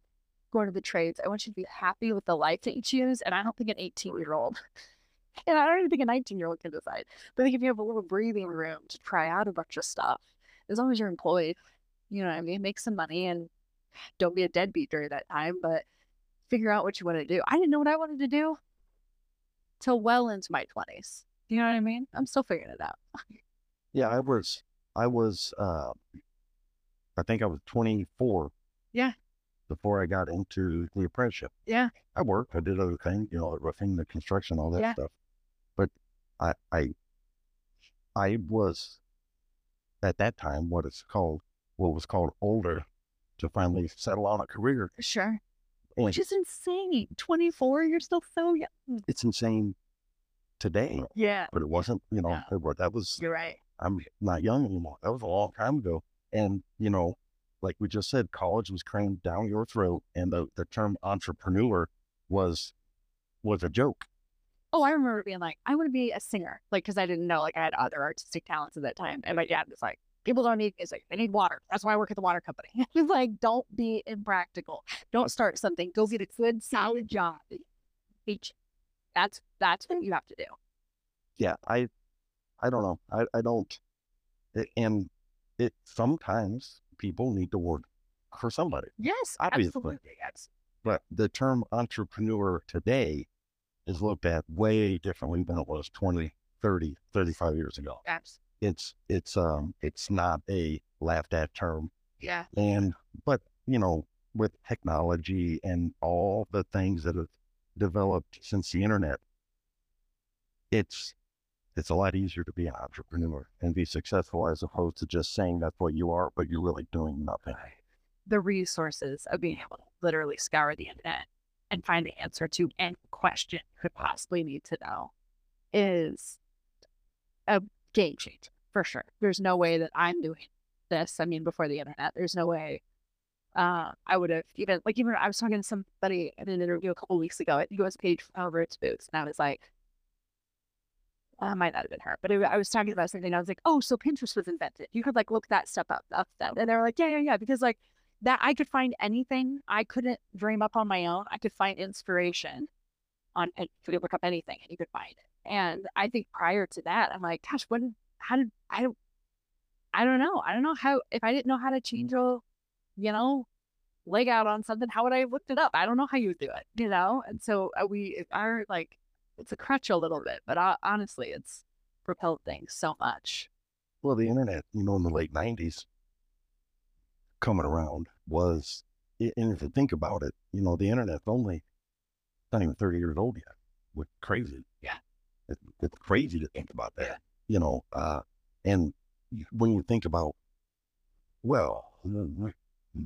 go into the trades. I want you to be happy with the life that you choose. And I don't think an 18 year old, and I don't even think a 19 year old can decide, but I think if you have a little breathing room to try out a bunch of stuff, as long as you're employed, you know what I mean? Make some money and don't be a deadbeat during that time, but figure out what you want to do. I didn't know what I wanted to do till well into my 20s. You know what I mean? I'm still figuring it out. Yeah, I was, I was, uh, I think I was 24. Yeah. Before I got into the apprenticeship. Yeah. I worked, I did other things, you know, roofing, the construction, all that Yeah. stuff. I, I, I was at that time what it's called, what was called older to finally settle on a career. Sure. And Which is insane. 24, you're still so young. it's insane today, Yeah. but it wasn't, you know, Yeah. it that was You're right. I'm not young anymore. That was a long time ago. And, you know, like we just said, college was crammed down your throat and the, the term entrepreneur was was a joke. Oh, I remember being like, I want to be a singer. Like, because I didn't know, like, I had other artistic talents at that time. And my dad was like, people don't need music. They need water. That's why I work at the water company. [laughs] He's like, don't be impractical. Don't start something. Go get a good, solid job. That's that's what you have to do. Yeah, I I don't know. I, I don't it, and it sometimes people need to work for somebody. Yes, Obviously. absolutely. Yes. But the term entrepreneur today is looked at way differently than it was 20, 30, 35 years ago. Abs- It's it's um it's not a laughed at term. Yeah. And, but, you know, with technology and all the things that have developed since the internet, it's, it's a lot easier to be an entrepreneur and be successful as opposed to just saying that's what you are, but you're really doing nothing. The resources of being able to literally scour the internet and find the answer to any question you could possibly need to know is a game changer for sure. There's no way that I'm doing this. I mean, before the internet, there's no way uh, I would have even like even I was talking to somebody in an interview a couple weeks ago. I think it was Paige from Over Boots, and I was like, uh, might not have been her, but it, I was talking about something. I was like, oh, so Pinterest was invented. You could like look that stuff up, up. And they were like, yeah, yeah, yeah, because like that I could find anything I couldn't dream up on my own. I could find inspiration on could look up anything and you could find it. And I think prior to that, I'm like, gosh, what? How did I don't? I don't know. I don't know how. If I didn't know how to change a, you know, leg out on something, how would I have looked it up? I don't know how you do it. You know. And so uh, we are like, it's a crutch a little bit, but uh, honestly, it's propelled things so much. Well, the internet, you know, in the late 90s, coming around was, and if you think about it, you know, the internet's only not even 30 years old yet. What crazy. Yeah. It, it's crazy to think about that, Yeah. you know. Uh, and when you think about, well,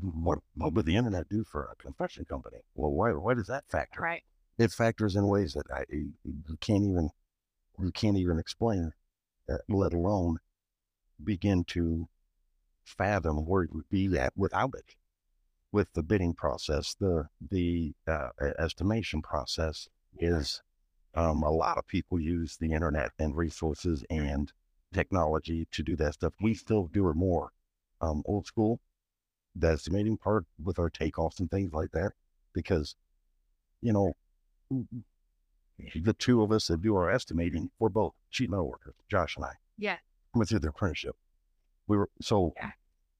what, what would the internet do for a confession company? Well, why, why does that factor? Right. It factors in ways that I, you you can't even, you can't even explain, uh, let alone begin to fathom where it would be at without it. With the bidding process, the the uh, estimation process is um, a lot of people use the internet and resources and technology to do that stuff. We still do it more um, old school, the estimating part with our takeoffs and things like that, because you know the two of us that do our estimating, we're both sheet metal workers, Josh and I Yeah. went through the apprenticeship. We were so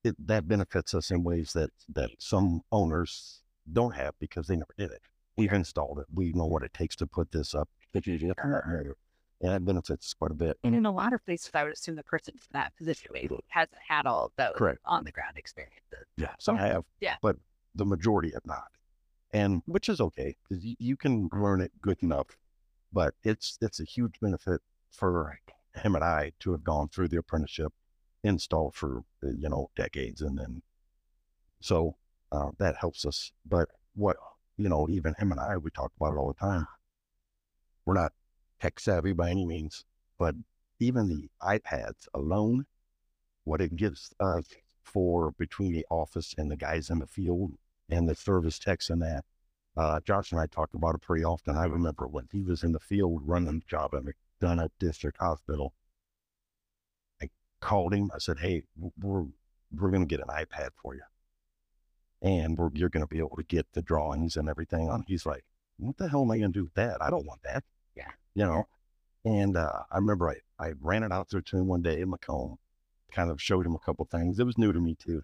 it, that benefits us in ways that that some owners don't have because they never did it. We've installed it. We know what it takes to put this up. And that benefits us quite a bit. And in a lot of places, I would assume the person in that position hasn't had all those Correct. on the ground experiences. Yeah, some have. Yeah. but the majority have not, and which is okay because you, you can learn it good enough. But it's it's a huge benefit for him and I to have gone through the apprenticeship, installed for uh, you know decades, and then so uh, that helps us. But what you know, even him and I, we talk about it all the time. We're not tech savvy by any means, but even the iPads alone, what it gives us for between the office and the guys in the field and the service techs and that. Uh, Josh and I talk about it pretty often. I remember when he was in the field running the job at McDonough District Hospital, called him. I said, "Hey, we're we're going to get an iPad for you, and we're, you're going to be able to get the drawings and everything on." He's like, "What the hell am I going to do with that? I don't want that." Yeah. you know. And uh, I remember I I ran it out there to him one day in Macomb, kind of showed him a couple things. It was new to me too,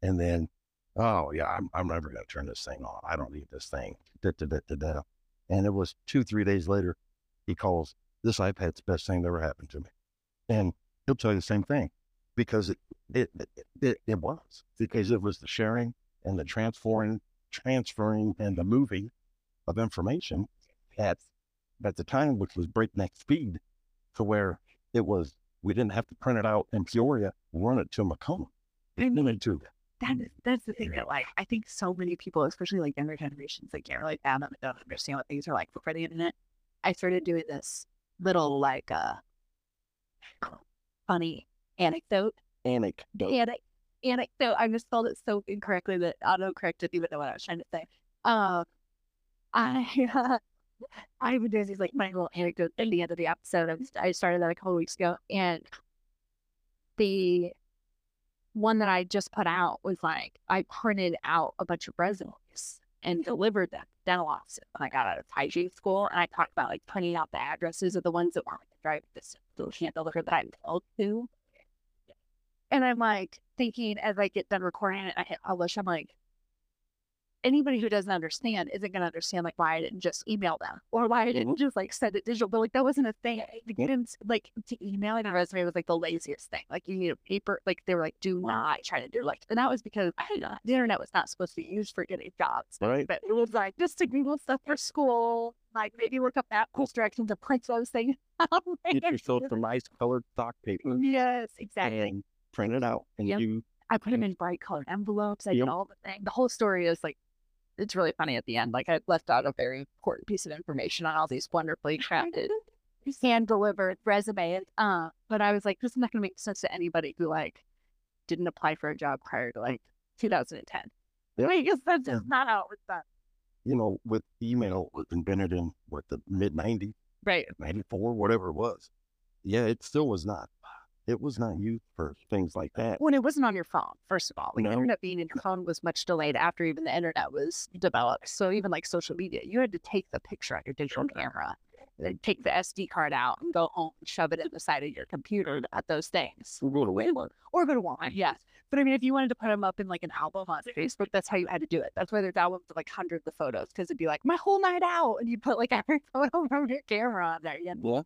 and then, oh yeah, I'm I'm never going to turn this thing on. I don't need this thing. Da, da, da, da, da. And it was two three days later, he calls. This iPad's the best thing that ever happened to me, and he'll tell you the same thing because it it it, it, it was because it was the sharing and the transferring transferring and the moving of information at at the time which was breakneck speed to where it was we didn't have to print it out in Peoria run it to Macomb. And to that. is, that's the thing that like I think so many people, especially like younger generations, like can't really fathom and don't understand what things are like before the internet. I started doing this little like uh funny anecdote. anecdote Anic- anecdote. I just spelled it so incorrectly that autocorrect didn't even know what I was trying to say. Um I uh, been doing these like my little anecdotes at the end of the episode. I, I started that a couple weeks ago and the one that I just put out was like I printed out a bunch of resumes and delivered them dental office when I got out of hygiene school. And I talked about like printing out the addresses of the ones that weren't drive this still can't deliver that I'm told to. And I'm like thinking as I get done recording it, I hit publish. I'm like, anybody who doesn't understand isn't going to understand like why I didn't just email them or why I didn't mm-hmm. just like send it digital. But like that wasn't a thing. Like, didn't like to emailing a resume was like the laziest thing. Like you need a paper. Like they were like, do not try to do like, and that was because I, the internet was not supposed to be used for getting jobs. right But it was like just to Google stuff for school. Like maybe look up that course directions to print those things. [laughs] out get yourself some nice colored stock paper Yes, exactly. and print it out and Yep. you I put them in bright colored envelopes. I did all the thing. The whole story is like, it's really funny at the end. Like I left out a very important piece of information on all these wonderfully crafted, [laughs] hand delivered resumes. Uh, but I was like, this is not going to make sense to anybody who like didn't apply for a job prior to like 2010. Because that's just not how it was done. you know with email was invented in what the mid 90s Right. 94 whatever it was yeah it still was not it was not used for things like that When it wasn't on your phone, first of all, like No. internet being in your phone was much delayed after even the internet was developed. So even like social media, you had to take the picture on your digital camera, and then take the SD card out and go home and shove it in the side of your computer at those things. we're going to Walmart Or go to Walmart, yes. But I mean, if you wanted to put them up in like an album on Facebook, that's how you had to do it. That's why there's albums of like hundreds of photos because it'd be like my whole night out, and you'd put like [laughs] every photo from your camera on there. Yeah, yeah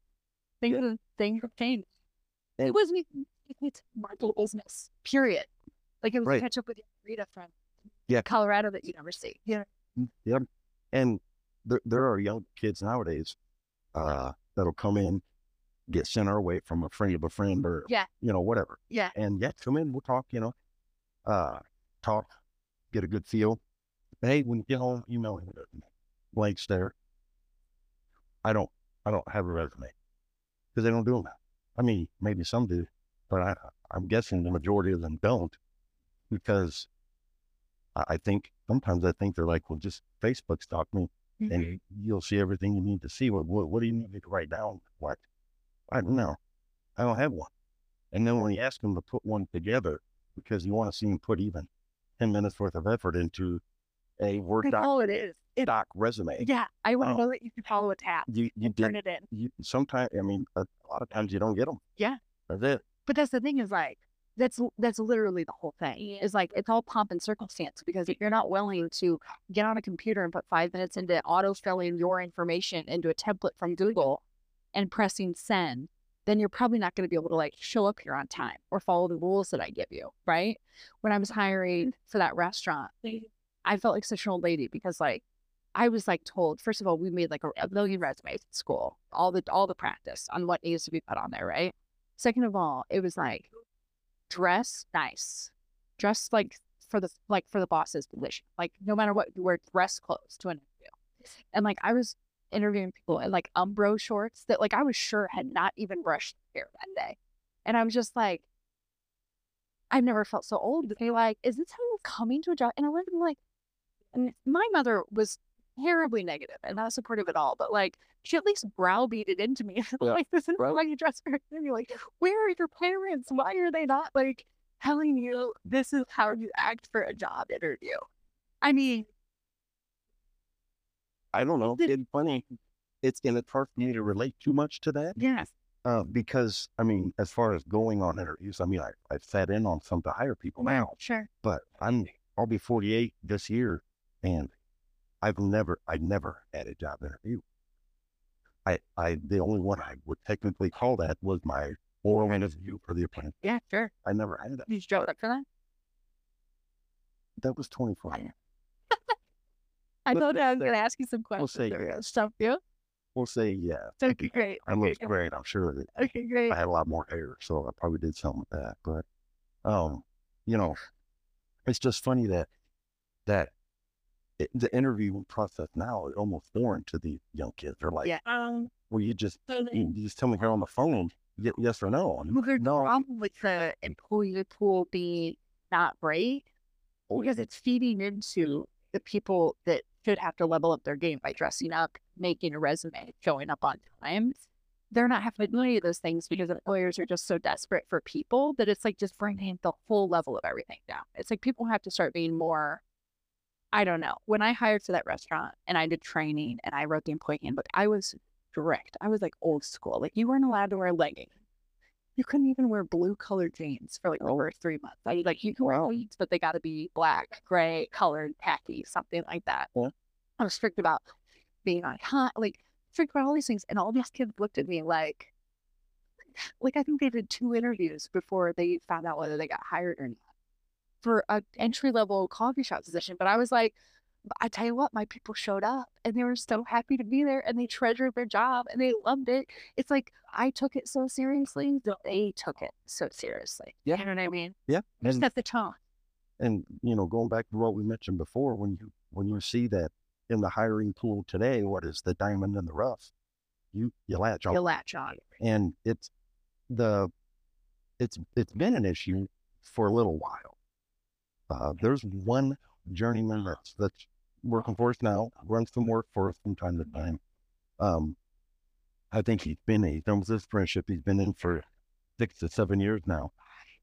things have things have changed. It wasn't even it's marginal business. Period. Like it was Right. catch up with your Rita from Yeah. Colorado that you never see. Yeah. Yep. And there, there are young kids nowadays uh, that'll come in, get sent our way from a friend of a friend or, Yeah. you know, whatever. Yeah. And yeah, come in, we'll talk, you know, uh, talk, get a good feel. Hey, when you get home, email me. Blanks there. I don't, I don't have a resume because they don't do them. I mean, maybe some do, but I, I'm guessing the majority of them don't because I, I think sometimes I think they're like, well, just Facebook stalk me and mm-hmm. you'll see everything you need to see. What, what, what do you need me to write down? What? I don't know. I don't have one. And then when you ask them to put one together, because you want to see them put even 10 minutes worth of effort into a Word That's [laughs] doc, all it is. It, doc resume, yeah. I want to know that you can follow a tab you, you and turn it in. you, sometimes, I mean, a, a lot of times you don't get them. Yeah. That's it. But that's the thing is like that's that's literally the whole thing. Is like it's all pomp and circumstance because if you're not willing to get on a computer and put five minutes into auto filling your information into a template from Google and pressing send, then you're probably not going to be able to like show up here on time or follow the rules that I give you. Right. When I was hiring mm-hmm. for that restaurant, I felt like such an old lady because like I was like told, first of all, we made like a, million resumes at school, all the all the practice on what needs to be put on there, right? Second of all, it was like dress nice, dress like for the like for the boss's position. Like no matter what, you wear dress clothes to an interview. And like I was interviewing people in like Umbro shorts that like I was sure had not even brushed hair that day, and I was just like, I've never felt so old. They like, is this how you're coming to a job? And I wasn't like, and my mother was terribly negative and not supportive at all. But like she at least browbeated into me. [laughs] like this is Right. why you dress for interview. Like, where are your parents? Why are they not like telling you this is how you act for a job interview? I mean, I don't know. Did- It's funny. It's and it's hard for me to relate too much to that yes. uh, because I mean, as far as going on interviews, I mean, I I've sat in on some to hire people now, Sure. but I'm I'll be 48 this year, and I've never I never had a job interview. I I the only one I would technically call that was my oral interview for the apprentice. Yeah, sure. I never had that. You showed up for that? That was 24. I [laughs] thought I was going to ask you some questions. we'll say were yes. Stump you. We'll say yeah. [laughs] Okay, great. I look great. I'm sure that Okay, great. I had a lot more hair, so I probably did something with that. But, um, you know, it's just funny that that it, the interview process now is almost foreign to the young kids. They're like, yeah. Um, well, you just so the- you just tell me here on the phone, y- yes or no. And Well, the no, problem with the employee pool being not great because it's feeding into the people that should have to level up their game by dressing up, making a resume, showing up on time. They're not having to do any of those things because employers are just so desperate for people that it's like just bringing the whole level of everything down. It's like people have to start being more. I don't know. When I hired for that restaurant and I did training and I wrote the employee handbook, I was strict. I was like old school. Like you weren't allowed to wear leggings you couldn't even wear blue colored jeans for like oh. the first three months. I like you can wear jeans, but they got to be black, gray, colored, khaki, something like that. Yeah. I was strict about being on hot, like strict about all these things. And all these kids looked at me like, like I think they did two interviews before they found out whether they got hired or not for a entry level coffee shop position. But I was like, I tell you what, my people showed up and they were so happy to be there and they treasured their job and they loved it. It's like I took it so seriously they took it so seriously. Yeah. You know what I mean? yeah, Just and set the tone. and you know, going back to what we mentioned before, when you when you see that in the hiring pool today, what is the diamond in the rough? You you latch on You latch on. and it's the it's it's been an issue for a little while. Uh, there's one journeyman that's working for us now, runs some work for us from time to time. Um, I think he's been he's done with this friendship. He's been in for six to seven years now.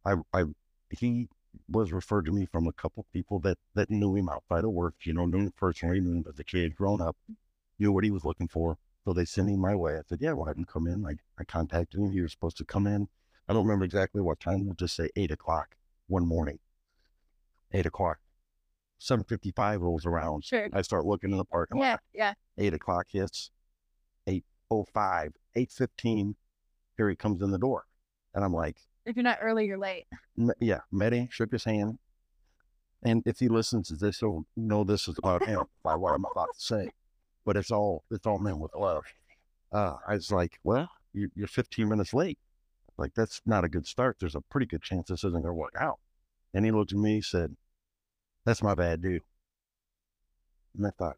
I I he was referred to me from a couple people that that knew him outside of work. You know, knew him personally, knew him as a kid, grown up, knew what he was looking for. So they sent him my way. I said, yeah, well, I can come in. I, I contacted him. He was supposed to come in. I don't remember exactly what time. We'll just say eight o'clock one morning. Eight o'clock. 755 rolls around. Sure. I start looking in the parking lot. Yeah. Yeah. Eight o'clock hits. 805, 815. Here he comes in the door. And I'm like, If you're not early, you're late. Yeah, met him, shook his hand. And if he listens to this, he'll know this is about him by what I'm about to say. But it's all it's all meant with love. Uh, I was like, well, you, you're 15 minutes late. Like that's not a good start. There's a pretty good chance this isn't going to work out. And he looked at me, and said, "That's my bad, dude." And I thought,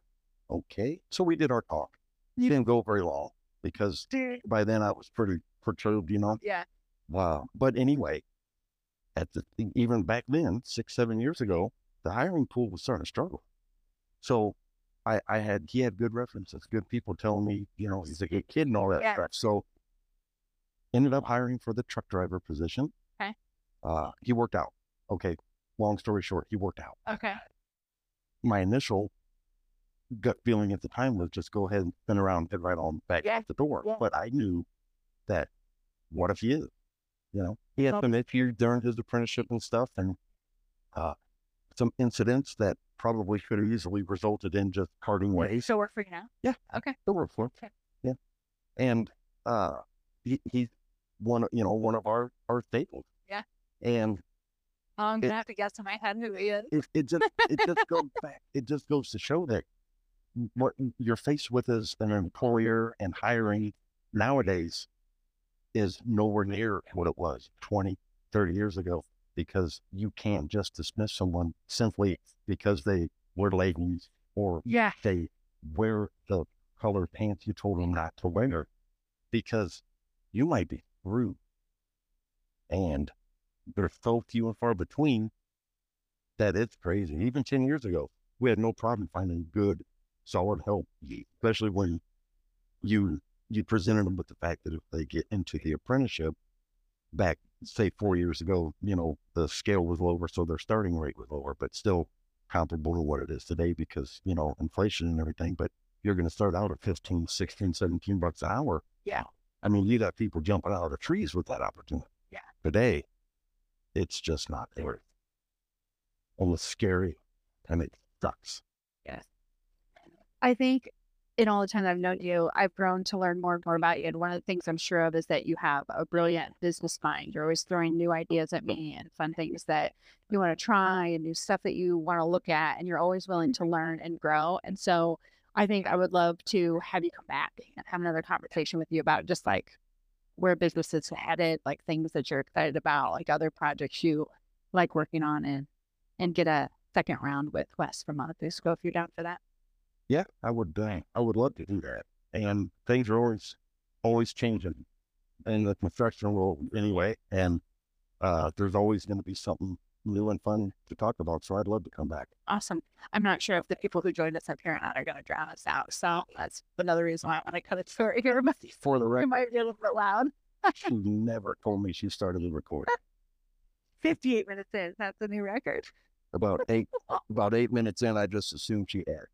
okay. So we did our talk. You- Didn't go very long because by then I was pretty perturbed, you know. Yeah. Wow. But anyway, at the even back then, six, seven years ago, the hiring pool was starting to struggle. So I, I had he had good references, good people telling me, you know, he's a good kid and all that Yeah. stuff. So ended up hiring for the truck driver position. Okay. Uh he worked out. Okay. Long story short, he worked out. Okay. My initial gut feeling at the time was just go ahead and spin around, and right on back Yeah. out the door. Yeah. But I knew that what if he is? You know, he had some issues during his apprenticeship and stuff, and uh, some incidents that probably could have easily resulted in just parting ways. So work for you now? Yeah. Okay. Still work for him. Okay. Yeah, and uh, he, he's one, of- you know, one of our our staples. Yeah. and Um, I'm gonna have to guess in my head who he is. it, it just it just goes [laughs] back. It just goes to show that what you're faced with as an employer and hiring nowadays is nowhere near what it was 20, 30 years ago because you can't just dismiss someone simply because they wear leggings or Yeah. they wear the color pants you told them not to wear because you might be through. And they're so few and far between that it's crazy. Even 10 years ago, we had no problem finding good solid help, especially when you you presented them with the fact that if they get into the apprenticeship back say four years ago, you know, the scale was lower, so their starting rate was lower, but still comparable to what it is today because, you know, inflation and everything. But you're going to start out at 15, 16, 17 bucks an hour. Yeah. I mean, you got people jumping out of trees with that opportunity. Yeah. Today, it's just not there. Almost scary and it sucks. Yes. I think in all the time that I've known you, I've grown to learn more and more about you. And one of the things I'm sure of is that you have a brilliant business mind. You're always throwing new ideas at me and fun things that you want to try and new stuff that you want to look at. And you're always willing to learn and grow. And so I think I would love to have you come back and have another conversation with you about just like where business is headed, like things that you're excited about, like other projects you like working on and and get a second round with Wes from Montefusco if you're down for that. Yeah, I would. Uh, I would love to do that. And things are always, always changing in the construction world anyway. And uh, there's always going to be something new and fun to talk about. So I'd love to come back. Awesome. I'm not sure if the people who joined us up here or not are going to drown us out. So that's another reason why I want to cut it short here. But For the record, it record, might be a little bit loud. [laughs] she never told me she started the record. 58 minutes in. That's a new record. About eight, [laughs] about eight minutes in, I just assumed she had.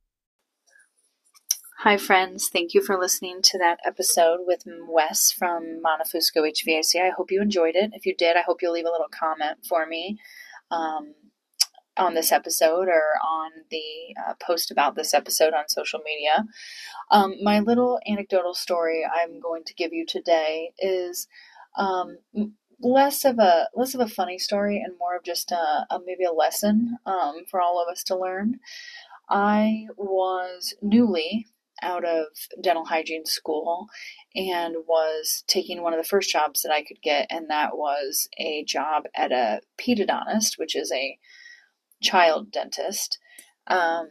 Hi, friends. Thank you for listening to that episode with Wes from Montefusco HVAC. I hope you enjoyed it. If you did, I hope you'll leave a little comment for me um, on this episode or on the uh, post about this episode on social media. Um, my little anecdotal story I'm going to give you today is um, less of a less of a funny story and more of just a, a maybe a lesson um, for all of us to learn. I was newly out of dental hygiene school and was taking one of the first jobs that I could get, and that was a job at a pedodontist, which is a child dentist. Um,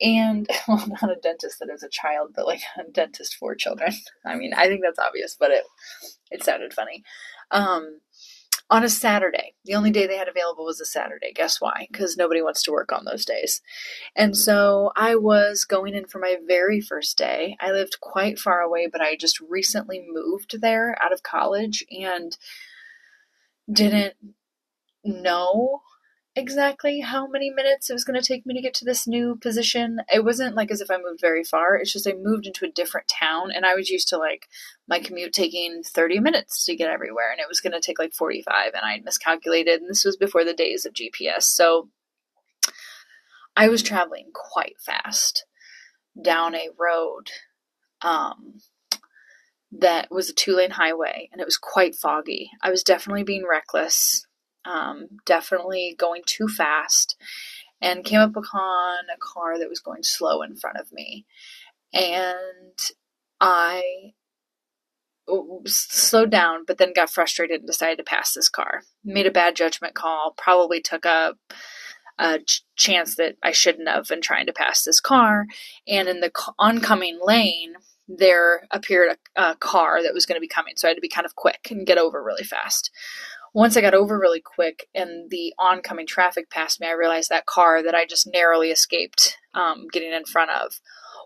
and [laughs] well, not a dentist that is a child, but like a dentist for children. [laughs] I mean, I think that's obvious, but it it sounded funny. Um, on a Saturday. The only day they had available was a Saturday. Guess why? Because nobody wants to work on those days. And so I was going in for my very first day. I lived quite far away, but I just recently moved there out of college and didn't know exactly how many minutes it was going to take me to get to this new position. It wasn't like as if I moved very far. It's just I moved into a different town and I was used to like my commute taking 30 minutes to get everywhere and it was going to take like 45 and I'd miscalculated and this was before the days of GPS. So I was traveling quite fast down a road um, that was a two lane highway and it was quite foggy. I was definitely being reckless um, definitely going too fast and came up upon a car that was going slow in front of me. And I slowed down, but then got frustrated and decided to pass this car. Made a bad judgment call, probably took a, a ch- chance that I shouldn't have in trying to pass this car. And in the oncoming lane, there appeared a, a car that was going to be coming. So I had to be kind of quick and get over really fast once I got over really quick and the oncoming traffic passed me, I realized that car that I just narrowly escaped um, getting in front of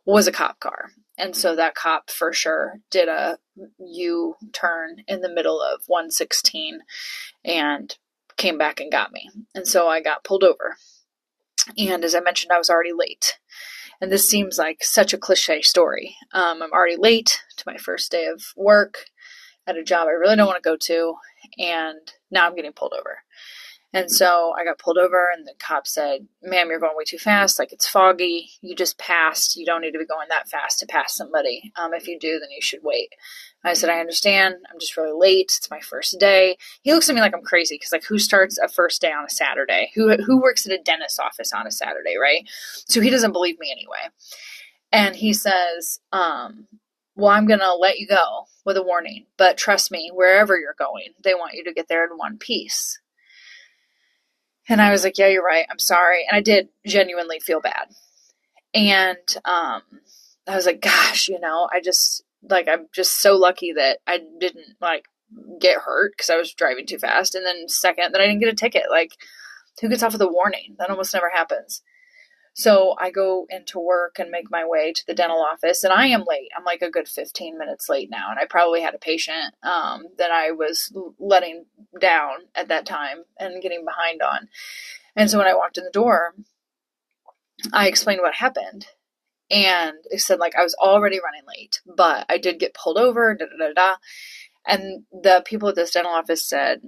was a cop car. And so that cop for sure did a U turn in the middle of 116 and came back and got me. And so I got pulled over. And as I mentioned, I was already late. And this seems like such a cliche story. Um, I'm already late to my first day of work at a job I really don't want to go to and now I'm getting pulled over. And so I got pulled over, and the cop said, Ma'am, you're going way too fast. Like, it's foggy. You just passed. You don't need to be going that fast to pass somebody. Um, if you do, then you should wait. I said, I understand. I'm just really late. It's my first day. He looks at me like I'm crazy because, like, who starts a first day on a Saturday? Who, who works at a dentist's office on a Saturday, right? So he doesn't believe me anyway. And he says, um, well, I'm going to let you go with a warning, but trust me, wherever you're going, they want you to get there in one piece. And I was like, yeah, you're right. I'm sorry. And I did genuinely feel bad. And um, I was like, gosh, you know, I just, like, I'm just so lucky that I didn't, like, get hurt because I was driving too fast. And then, second, that I didn't get a ticket. Like, who gets off with a warning? That almost never happens. So I go into work and make my way to the dental office, and I am late. I'm like a good 15 minutes late now, and I probably had a patient um, that I was letting down at that time and getting behind on. And so when I walked in the door, I explained what happened, and it said like I was already running late, but I did get pulled over. Da da da da. And the people at this dental office said,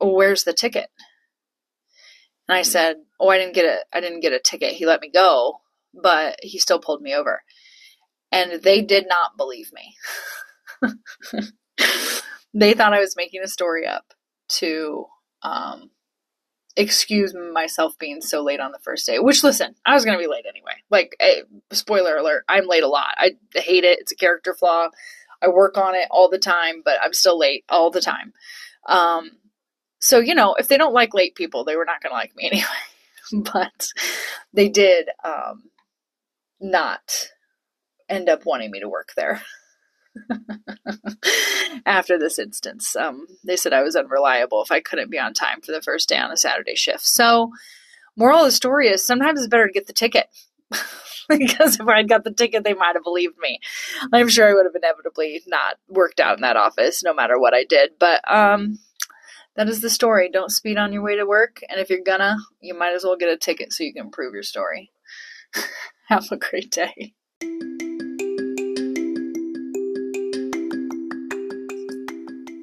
"Where's the ticket?" And I said, "Oh, I didn't get a I didn't get a ticket. He let me go, but he still pulled me over." And they did not believe me. [laughs] they thought I was making a story up to um, excuse myself being so late on the first day. Which, listen, I was going to be late anyway. Like, hey, spoiler alert, I'm late a lot. I hate it. It's a character flaw. I work on it all the time, but I'm still late all the time. Um, so, you know, if they don't like late people, they were not going to like me anyway. [laughs] but they did um, not end up wanting me to work there. [laughs] After this instance, um, they said I was unreliable if I couldn't be on time for the first day on a Saturday shift. So, moral of the story is sometimes it's better to get the ticket. [laughs] because if I'd got the ticket, they might have believed me. I'm sure I would have inevitably not worked out in that office no matter what I did. But um, that is the story. Don't speed on your way to work. And if you're gonna, you might as well get a ticket so you can prove your story. [laughs] Have a great day.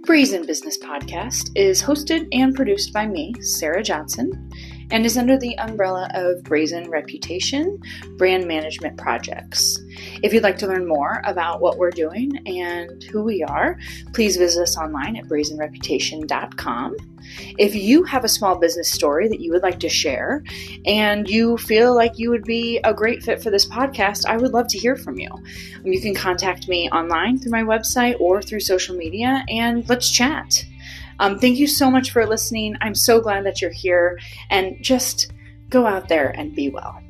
Brazen Business Podcast is hosted and produced by me, Sarah Johnson, and is under the umbrella of Brazen Reputation Brand Management Projects. If you'd like to learn more about what we're doing and who we are, please visit us online at brazenreputation.com. If you have a small business story that you would like to share and you feel like you would be a great fit for this podcast, I would love to hear from you. You can contact me online through my website or through social media and let's chat. Um, thank you so much for listening. I'm so glad that you're here and just go out there and be well.